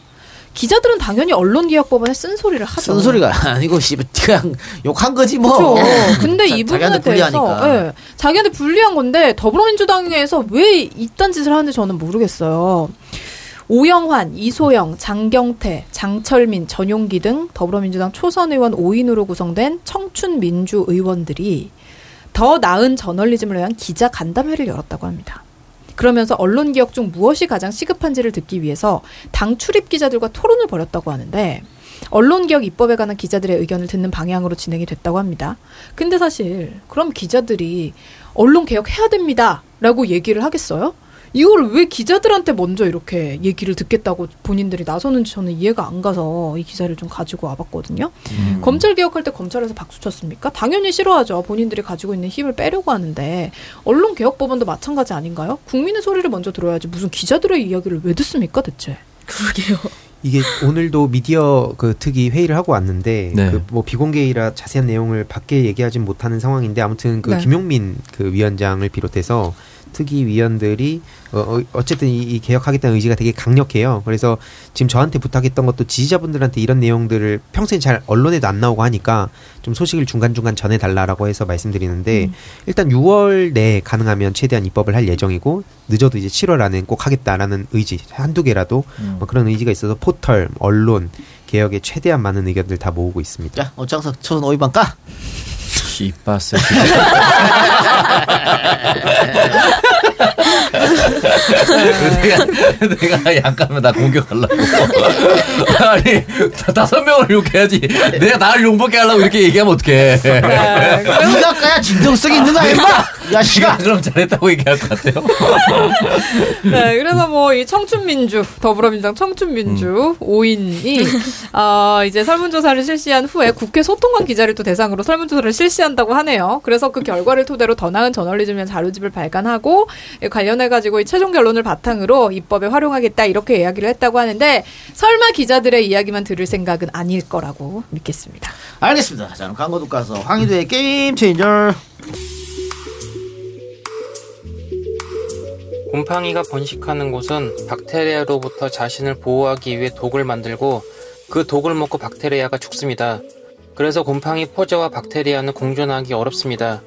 기자들은 당연히 언론개혁법안에 쓴소리를 하죠. 쓴소리가 아니고 씨 그냥 욕한 거지 뭐. 그렇죠. 근데 자- 이 부분에 자기한테 대해서 불리하니까. 예, 자기한테 불리한 건데 더불어민주당에서 왜 이딴 짓을 하는지 저는 모르겠어요. 오영환, 이소영, 장경태, 장철민, 전용기 등 더불어민주당 초선 의원 5인으로 구성된 청춘 민주 의원들이 더 나은 저널리즘을 위한 기자 간담회를 열었다고 합니다. 그러면서 언론 개혁 중 무엇이 가장 시급한지를 듣기 위해서 당 출입 기자들과 토론을 벌였다고 하는데 언론 개혁 입법에 관한 기자들의 의견을 듣는 방향으로 진행이 됐다고 합니다. 근데 사실 그럼 기자들이 언론 개혁 해야 됩니다라고 얘기를 하겠어요? 이걸 왜 기자들한테 먼저 이렇게 얘기를 듣겠다고 본인들이 나서는지 저는 이해가 안 가서 이 기사를 좀 가지고 와봤거든요. 음. 검찰 개혁할 때 검찰에서 박수 쳤습니까? 당연히 싫어하죠. 본인들이 가지고 있는 힘을 빼려고 하는데 언론 개혁 법안도 마찬가지 아닌가요? 국민의 소리를 먼저 들어야지 무슨 기자들의 이야기를 왜 듣습니까, 대체? 그러게요. 이게 오늘도 미디어 그 특위 회의를 하고 왔는데 네. 그뭐 비공개이라 자세한 내용을 밖에 얘기하진 못하는 상황인데 아무튼 그 네. 김용민 그 위원장을 비롯해서 특위 위원들이 어, 어, 어쨌든 이, 이 개혁하겠다는 의지가 되게 강력해요. 그래서 지금 저한테 부탁했던 것도 지지자분들한테 이런 내용들을 평소에 잘 언론에도 안 나오고 하니까 좀 소식을 중간중간 전해달라라고 해서 말씀드리는데 일단 6월 내에 가능하면 최대한 입법을 할 예정이고 늦어도 이제 7월 안에 꼭 하겠다라는 의지 한두 개라도 뭐 그런 의지가 있어서 포털, 언론 개혁에 최대한 많은 의견들 다 모으고 있습니다. 자, 오창석 초선 5위반 까. Šípa se. 내가 내가 약간은 나 공격하려고. 아니 다- 다섯 명을 욕해야지. 내가 나를 욕먹게 하려고 이렇게 얘기하면 어떡해. 네가 까야 진정성이 있는 거야, 임마. 야, 씨가 그럼 잘했다고 얘기할 것 같아요. 네, 그래서 뭐 이 청춘민주 더불어민주당 청춘민주 5인이 어, 이제 설문조사를 실시한 후에 국회 소통관 기자를 또 대상으로 설문조사를 실시한다고 하네요. 그래서 그 결과를 토대로 더 나은 저널리즘의 자료집을 발간하고 이 관련해 가지고 이 최종 결론을 바탕으로 입법에 활용하겠다 이렇게 이야기를 했다고 하는데 설마 기자들의 이야기만 들을 생각은 아닐 거라고 믿겠습니다. 알겠습니다. 자, 그럼 광고 듣고 가서 황희도의 게임 체인저. 곰팡이가 번식하는 곳은 박테리아로부터 자신을 보호하기 위해 독을 만들고 그 독을 먹고 박테리아가 죽습니다. 그래서 곰팡이 포자와 박테리아는 공존하기 어렵습니다.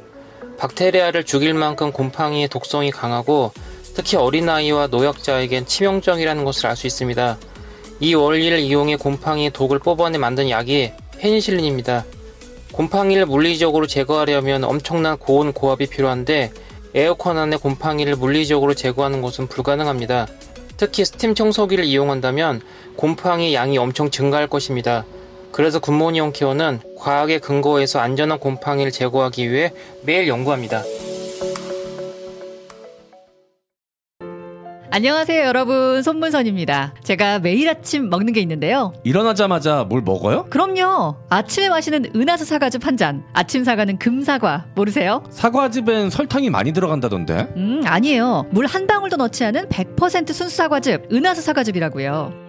박테리아를 죽일 만큼 곰팡이의 독성이 강하고 특히 어린아이와 노약자에겐 치명적이라는 것을 알 수 있습니다. 이 원리를 이용해 곰팡이의 독을 뽑아내 만든 약이 페니실린입니다. 곰팡이를 물리적으로 제거하려면 엄청난 고온 고압이 필요한데 에어컨 안에 곰팡이를 물리적으로 제거하는 것은 불가능합니다. 특히 스팀 청소기를 이용한다면 곰팡이 양이 엄청 증가할 것입니다. 그래서 굿모닝 홈케어는 과학에 근거해서 안전한 곰팡이를 제거하기 위해 매일 연구합니다. 안녕하세요, 여러분. 손문선입니다. 제가 매일 아침 먹는 게 있는데요. 일어나자마자 뭘 먹어요? 그럼요. 아침에 마시는 은하수 사과즙 한 잔. 아침 사과는 금사과. 모르세요? 사과즙엔 설탕이 많이 들어간다던데. 음, 아니에요. 물 한 방울도 넣지 않은 100% 순수 사과즙. 은하수 사과즙이라고요.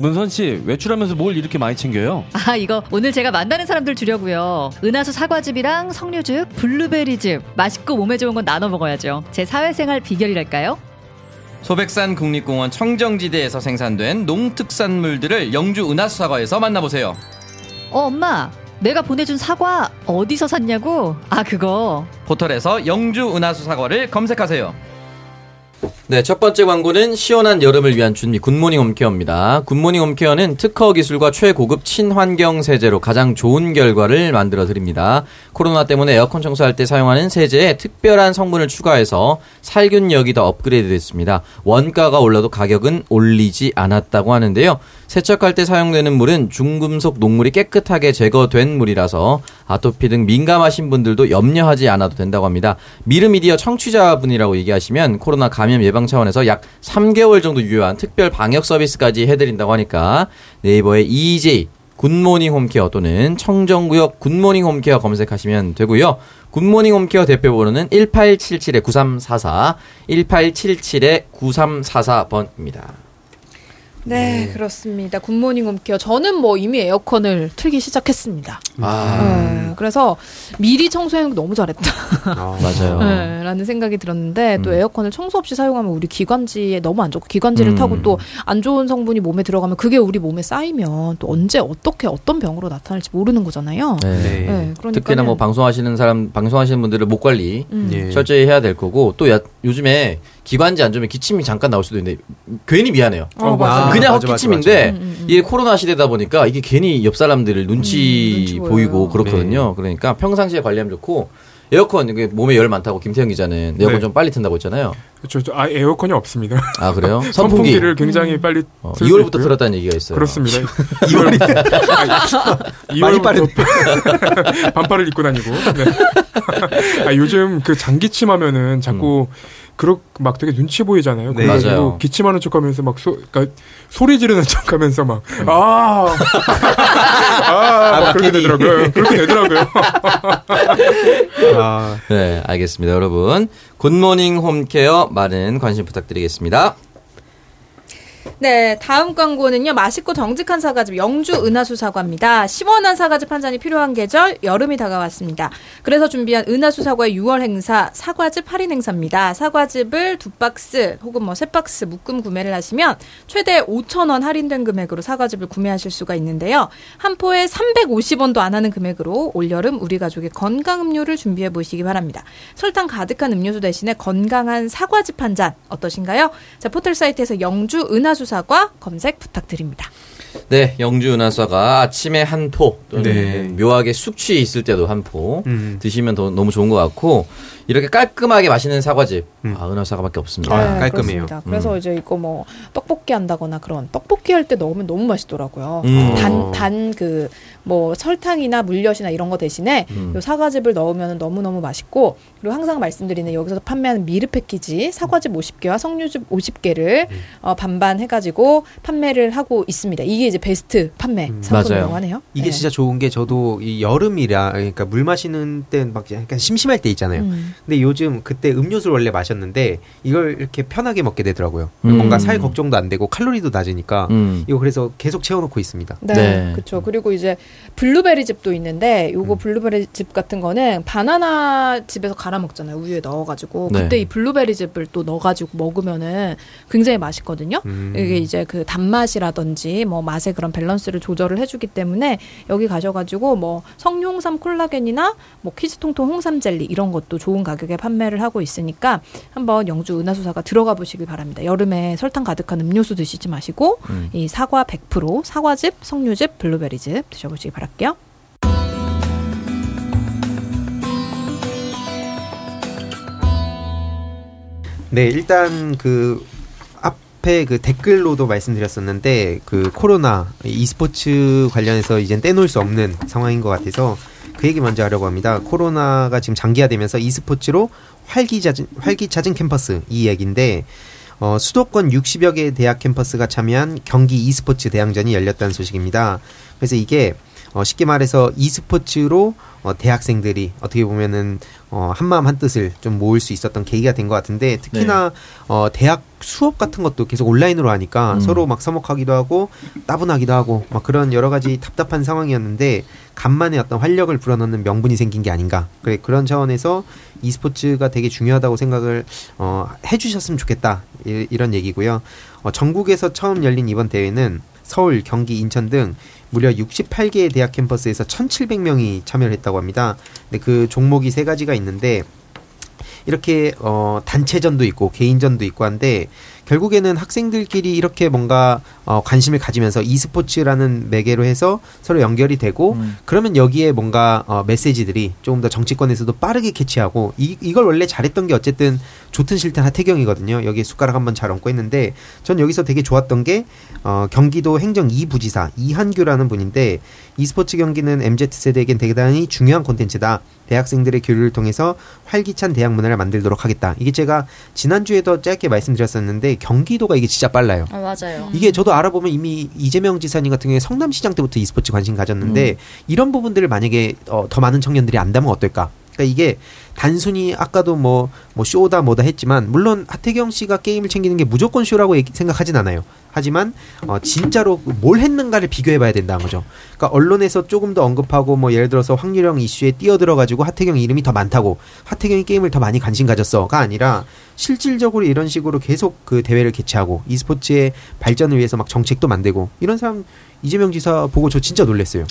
문선 씨 외출하면서 뭘 이렇게 많이 챙겨요? 아, 이거 오늘 제가 만나는 사람들 주려고요. 은하수 사과즙이랑 석류즙, 블루베리즙. 맛있고 몸에 좋은 건 나눠 먹어야죠. 제 사회생활 비결이랄까요? 소백산 국립공원 청정지대에서 생산된 농특산물들을 영주 은하수 사과에서 만나보세요. 어, 엄마. 내가 보내준 사과 어디서 샀냐고? 아, 그거. 포털에서 영주 은하수 사과를 검색하세요. 네, 첫 번째 광고는 시원한 여름을 위한 준비 굿모닝 홈케어입니다. 굿모닝 홈케어는 특허 기술과 최고급 친환경 세제로 가장 좋은 결과를 만들어 드립니다. 코로나 때문에 에어컨 청소할 때 사용하는 세제에 특별한 성분을 추가해서 살균력이 더 업그레이드 됐습니다. 원가가 올라도 가격은 올리지 않았다고 하는데요. 세척할 때 사용되는 물은 중금속 녹물이 깨끗하게 제거된 물이라서 아토피 등 민감하신 분들도 염려하지 않아도 된다고 합니다. 미르미디어 청취자분이라고 얘기하시면 코로나 감염 예방 차원에서 약 3개월 정도 유효한 특별 방역 서비스까지 해드린다고 하니까 네이버에 EJ 굿모닝 홈케어 또는 청정구역 굿모닝 홈케어 검색하시면 되고요. 굿모닝 홈케어 대표 번호는 1877-9344, 1877-9344번입니다. 네, 그렇습니다. 굿모닝 홈케어. 저는 뭐 이미 에어컨을 틀기 시작했습니다. 아. 네, 그래서 미리 청소해놓은 게 너무 잘했다. 맞아요. 네, 라는 생각이 들었는데 또 음. 에어컨을 청소 없이 사용하면 우리 기관지에 너무 안 좋고 기관지를 음. 타고 또 안 좋은 성분이 몸에 들어가면 그게 우리 몸에 쌓이면 또 언제 어떻게 어떤 병으로 나타날지 모르는 거잖아요. 네. 네, 그러니까는- 특히나 뭐 방송하시는 사람, 방송하시는 분들은 목 관리 음. 예. 철저히 해야 될 거고 또 야- 요즘에 기관지 안 좋으면 기침이 잠깐 나올 수도 있는데 괜히 미안해요. 어, 맞아요. 그냥 맞아, 헛기침인데 맞아. 음, 음, 음. 이게 코로나 시대다 보니까 이게 괜히 옆 사람들을 눈치, 음, 눈치 보이고. 그렇거든요. 그러니까 평상시에 관리하면 좋고 에어컨 이게 몸에 열 많다고 김태형 기자는 에어컨 네. 좀 빨리 튼다고 했잖아요. 저, 저, 아, 에어컨이 없습니다. 아 그래요? 선풍기 선풍기를 굉장히 빨리 어, 틀고 2월부터 있고요. 틀었다는 얘기가 있어요. 그렇습니다. 2월 많이 빠른데. 반팔을 입고 다니고. 네. 아, 요즘 그 장기침하면은 자꾸 그렇 막 되게 눈치 보이잖아요. 네. 맞아요. 기침하는 척하면서 막 소, 그러니까 소리 지르는 척하면서 막 음. 아, 아, 막 그렇게 되더라고요. 그렇게 되더라고요. 아, 네, 알겠습니다, 여러분. 굿모닝 홈케어 많은 관심 부탁드리겠습니다. 네, 다음 광고는요. 맛있고 정직한 사과즙 영주 은하수 사과입니다. 시원한 사과즙 한 잔이 필요한 계절 여름이 다가왔습니다. 그래서 준비한 은하수 사과의 6월 행사 사과즙 할인 행사입니다. 사과즙을 두 박스 혹은 뭐 세 박스 묶음 구매를 하시면 최대 5,000원 할인된 금액으로 사과즙을 구매하실 수가 있는데요. 한 포에 350원도 안 하는 금액으로 올여름 우리 가족의 건강 음료를 준비해 보시기 바랍니다. 설탕 가득한 음료수 대신에 건강한 사과즙 한 잔 어떠신가요? 자, 포털 사이트에서 영주 은하수 사과 검색 부탁드립니다. 네, 영주 은하수가 아침에 한 포, 또는 네. 묘하게 숙취 있을 때도 한포 음. 드시면 더, 너무 좋은 것 같고 이렇게 깔끔하게 맛있는 사과즙, 아, 은하수사과밖에 없습니다. 아, 깔끔해요. 네, 그렇습니다. 그래서 이제 이거 뭐 떡볶이 한다거나 그런 떡볶이 할 때 넣으면 너무 맛있더라고요. 음. 단단 그 뭐 설탕이나 물엿이나 이런 거 대신에 음. 요 사과즙을 넣으면 너무 너무 맛있고 그리고 항상 말씀드리는 여기서 판매하는 미르 패키지 사과즙 50개와 석류즙 50개를 음. 어, 반반 해가지고 판매를 하고 있습니다. 이게 이제 베스트 판매 상품이라고 맞아요. 하네요. 이게 네. 진짜 좋은 게 저도 이 여름이라 그러니까 물 마시는 때는 막 약간 심심할 때 있잖아요. 음. 근데 요즘 그때 음료수를 원래 마셨는데 이걸 이렇게 편하게 먹게 되더라고요. 음. 뭔가 살 걱정도 안 되고 칼로리도 낮으니까 음. 이거 그래서 계속 채워놓고 있습니다. 네, 네. 그렇죠. 그리고 이제 블루베리 즙도 있는데 요거 음. 블루베리 즙 같은 거는 바나나 즙에서 갈아 먹잖아요. 우유에 넣어 가지고 네. 그때 이 블루베리 즙을 또 넣어 가지고 먹으면은 굉장히 맛있거든요. 음. 이게 이제 그 단맛이라든지 뭐 맛의 그런 밸런스를 조절을 해 주기 때문에 여기 가셔 가지고 뭐 석류홍삼 콜라겐이나 뭐 키즈통통 홍삼 젤리 이런 것도 좋은 가격에 판매를 하고 있으니까 한번 영주 은하수사가 들어가 보시길 바랍니다. 여름에 설탕 가득한 음료수 드시지 마시고 음. 이 사과 100% 사과즙, 석류즙, 블루베리즙 드셔 보시기 바랄게요. 네, 일단 그 앞에 그 댓글로도 말씀드렸었는데 그 코로나 e스포츠 관련해서 이젠 떼놓을 수 없는 상황인 것 같아서 그 얘기 먼저 하려고 합니다. 코로나가 지금 장기화되면서 e스포츠로 활기차진 활기차진 캠퍼스 이 얘기인데 어, 수도권 60여 개 대학 캠퍼스가 참여한 경기 e스포츠 대항전이 열렸다는 소식입니다. 그래서 이게 어, 쉽게 말해서 e스포츠로 어, 대학생들이 어떻게 보면은 어, 한마음 한뜻을 좀 모을 수 있었던 계기가 된 것 같은데 특히나 어, 대학 수업 같은 것도 계속 온라인으로 하니까 음. 서로 막 서먹하기도 하고 따분하기도 하고 막 그런 여러 가지 답답한 상황이었는데 간만에 어떤 활력을 불어넣는 명분이 생긴 게 아닌가. 그래 그런 차원에서 e스포츠가 되게 중요하다고 생각을 어, 해주셨으면 좋겠다. 이, 이런 얘기고요. 어, 전국에서 처음 열린 이번 대회는 서울, 경기, 인천 등 무려 68개의 대학 캠퍼스에서 1,700명이 참여를 했다고 합니다. 근데 그 종목이 세 가지가 있는데 이렇게 어 단체전도 있고 개인전도 있고 한데 결국에는 학생들끼리 이렇게 뭔가 어 관심을 가지면서 e스포츠라는 매개로 해서 서로 연결이 되고 그러면 여기에 뭔가 어 메시지들이 조금 더 정치권에서도 빠르게 캐치하고 이, 이걸 원래 잘했던 게 어쨌든 좋든 싫든 하태경이거든요. 여기에 숟가락 한번 잘 얹고 했는데 전 여기서 되게 좋았던 게 어, 경기도 행정 2부지사 이한규라는 분인데 e스포츠 경기는 MZ 세대에겐 대단히 중요한 콘텐츠다. 대학생들의 교류를 통해서 활기찬 대학 문화를 만들도록 하겠다. 이게 제가 지난주에도 짧게 말씀드렸었는데 경기도가 이게 진짜 빨라요. 아, 맞아요. 이게 저도 알아보면 이미 이재명 지사님 같은 경우에 성남시장 때부터 e스포츠 관심 가졌는데 이런 부분들을 만약에 어, 더 많은 청년들이 안다면 어떨까? 그러니까 이게 단순히 아까도 뭐, 뭐 쇼다 뭐다 했지만 물론 하태경 씨가 게임을 챙기는 게 무조건 쇼라고 얘기- 생각하진 않아요. 하지만 어, 진짜로 뭘 했는가를 비교해봐야 된다는 거죠. 그러니까 언론에서 조금 더 언급하고 뭐 예를 들어서 확률형 이슈에 뛰어들어 가지고 하태경 이름이 더 많다고 하태경이 게임을 더 많이 관심 가졌어가 아니라 실질적으로 이런 식으로 계속 그 대회를 개최하고 e스포츠의 발전을 위해서 막 정책도 만들고 이런 사람 이재명 지사 보고 저 진짜 놀랐어요.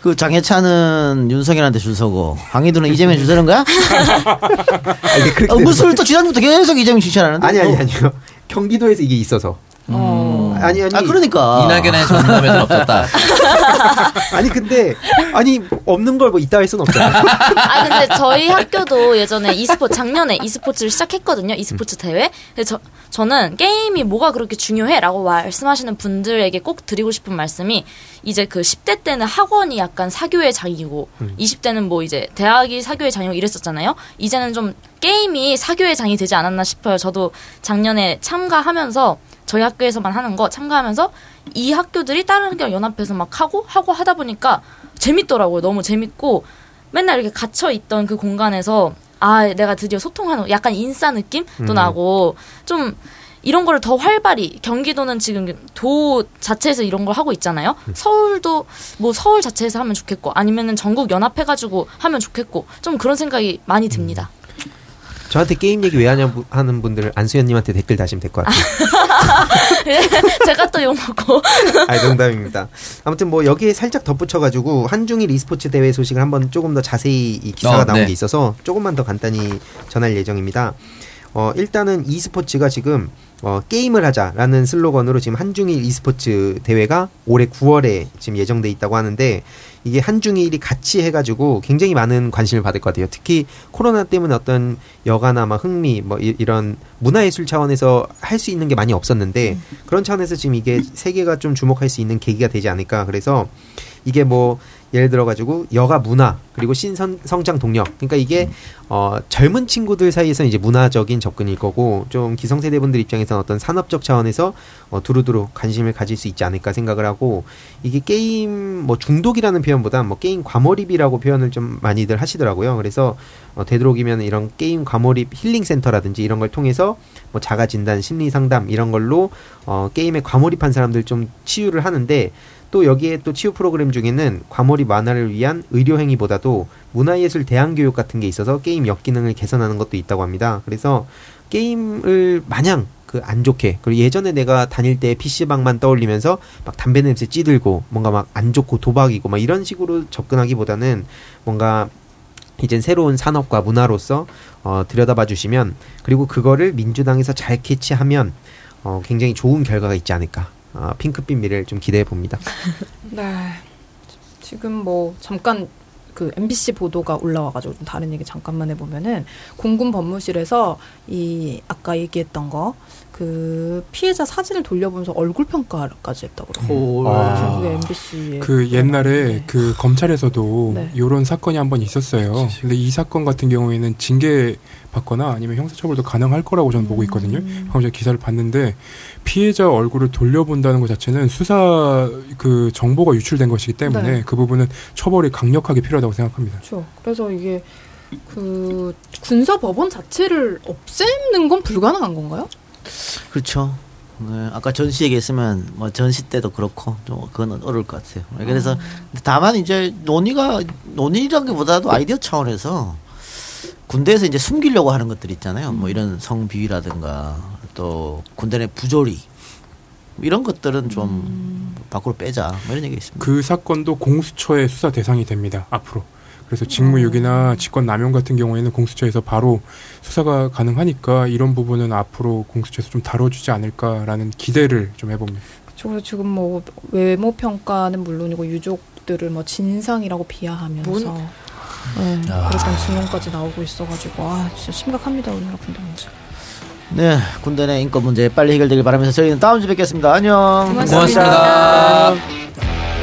그 장해찬은 윤석열한테 줄 서고 황희도는 이재명 줄 서는 거야? 어, 무술 또 지난주부터 계속 이재명 칭찬하는데 아니 아니 아니요. 경기도에서 이게 있어서. 아니 아니. 아, 그러니까. 이낙연의 전남에는 없었다. 아니 근데 아니 없는 걸 뭐 있다 할 수는 없잖아요. 아 근데 저희 학교도 예전에 e스포츠 작년에 e스포츠를 시작했거든요. e스포츠 대회. 근데 저 저는 게임이 뭐가 그렇게 중요해라고 말씀하시는 분들에게 꼭 드리고 싶은 말씀이 이제 그 10대 때는 학원이 약간 사교의 장이고 20대는 뭐 이제 대학이 사교의 장이고 이랬었잖아요. 이제는 좀 게임이 사교의 장이 되지 않았나 싶어요. 저도 작년에 참가하면서 저희 학교에서만 하는 거 참가하면서 이 학교들이 다른 학교랑 연합해서 막 하고 하고 하다 보니까 재밌더라고요. 너무 재밌고 맨날 이렇게 갇혀 있던 그 공간에서 아 내가 드디어 소통하는 약간 인싸 느낌도 음. 나고 좀 이런 거를 더 활발히 경기도는 지금 도 자체에서 이런 걸 하고 있잖아요. 서울도 뭐 서울 자체에서 하면 좋겠고 아니면은 전국 연합해 가지고 하면 좋겠고 좀 그런 생각이 많이 듭니다. 저한테 게임 얘기 왜 하냐 부- 하는 분들 안수현님한테 댓글 다시면 될 것 같아요. 제가 또 욕먹고 아 농담입니다. 아무튼 뭐 여기에 살짝 덧붙여가지고 한중일 e스포츠 대회 소식을 한번 조금 더 자세히 이 기사가 어, 나온 네. 게 있어서 조금만 더 간단히 전할 예정입니다. 어, 일단은 e스포츠가 지금 어, 게임을 하자라는 슬로건으로 지금 한중일 e스포츠 대회가 올해 9월에 지금 예정돼 있다고 하는데 이게 한중일이 같이 해가지고 굉장히 많은 관심을 받을 것 같아요. 특히 코로나 때문에 어떤 여가나 막 흥미 뭐 이, 런 문화예술 차원에서 할 수 있는 게 많이 없었는데 그런 차원에서 지금 이게 세계가 좀 주목할 수 있는 계기가 되지 않을까. 그래서 이게 뭐 예를 들어 가지고 여가 문화 그리고 신선 성장 동력 그러니까 이게 어 젊은 친구들 사이에서 이제 문화적인 접근일 거고 좀 기성세대 분들 입장에서는 어떤 산업적 차원에서 어 두루두루 관심을 가질 수 있지 않을까 생각을 하고 이게 게임 뭐 중독이라는 표현보다 뭐 게임 과몰입이라고 표현을 좀 많이들 하시더라고요. 그래서 어 되도록이면 이런 게임 과몰입 힐링 센터라든지 이런 걸 통해서 뭐 자가 진단, 심리 상담 이런 걸로 어 게임에 과몰입한 사람들 좀 치유를 하는데 또 여기에 또 치유 프로그램 중에는 과몰입 완화를 위한 의료 행위보다도 문화예술 대안 교육 같은 게 있어서 게임 역기능을 개선하는 것도 있다고 합니다. 그래서 게임을 마냥 그 안 좋게 그리고 예전에 내가 다닐 때 PC방만 떠올리면서 막 담배 냄새 찌들고 뭔가 막 안 좋고 도박이고 막 이런 식으로 접근하기보다는 뭔가 이젠 새로운 산업과 문화로서 어, 들여다봐 주시면 그리고 그거를 민주당에서 잘 캐치하면 어, 굉장히 좋은 결과가 있지 않을까. 어, 핑크빛 미래를 좀 기대해 봅니다. 네. 지금 뭐 잠깐 그 MBC 보도가 올라와가지고 좀 다른 얘기 잠깐만 해보면은 공군 법무실에서 이 아까 얘기했던 거 그 피해자 사진을 돌려보면서 얼굴 평가까지 했다고 그러고 아. 그게 그 옛날에 그 검찰에서도 네. 이런 사건이 한 번 있었어요. 근데 이 사건 같은 경우에는 징계 받거나 아니면 형사처벌도 가능할 거라고 저는 보고 있거든요. 방금 전에 기사를 봤는데 피해자 얼굴을 돌려본다는 것 자체는 수사 그 정보가 유출된 것이기 때문에 네. 그 부분은 처벌이 강력하게 필요하다고 생각합니다. 그렇죠. 그래서 이게 그 군사 법원 자체를 없애는 건 불가능한 건가요? 그렇죠. 네, 아까 전시 얘기했으면 뭐 전시 때도 그렇고 좀 그건 어려울 것 같아요. 그래서 다만 이제 논의가 논의라는 게보다도 아이디어 차원에서 군대에서 이제 숨기려고 하는 것들 있잖아요. 뭐 이런 성비위라든가 또 군대 내 부조리 뭐 이런 것들은 좀 밖으로 빼자 뭐 이런 얘기 있습니다. 그 사건도 공수처의 수사 대상이 됩니다. 앞으로. 그래서 직무유기나 직권남용 같은 경우에는 공수처에서 바로 수사가 가능하니까 이런 부분은 앞으로 공수처에서 좀 다뤄주지 않을까라는 기대를 좀 해봅니다. 그래서 지금 뭐 외모 평가는 물론이고 유족들을 뭐 진상이라고 비하하면서 뭔- 네, 아. 그랬던 증언까지 나오고 있어가지고 아 진짜 심각합니다 우리나라 군대 문제. 네, 군대 내 인권 문제 빨리 해결되길 바라면서 저희는 다음 주에 뵙겠습니다. 안녕. 고맙습니다. 고맙습니다.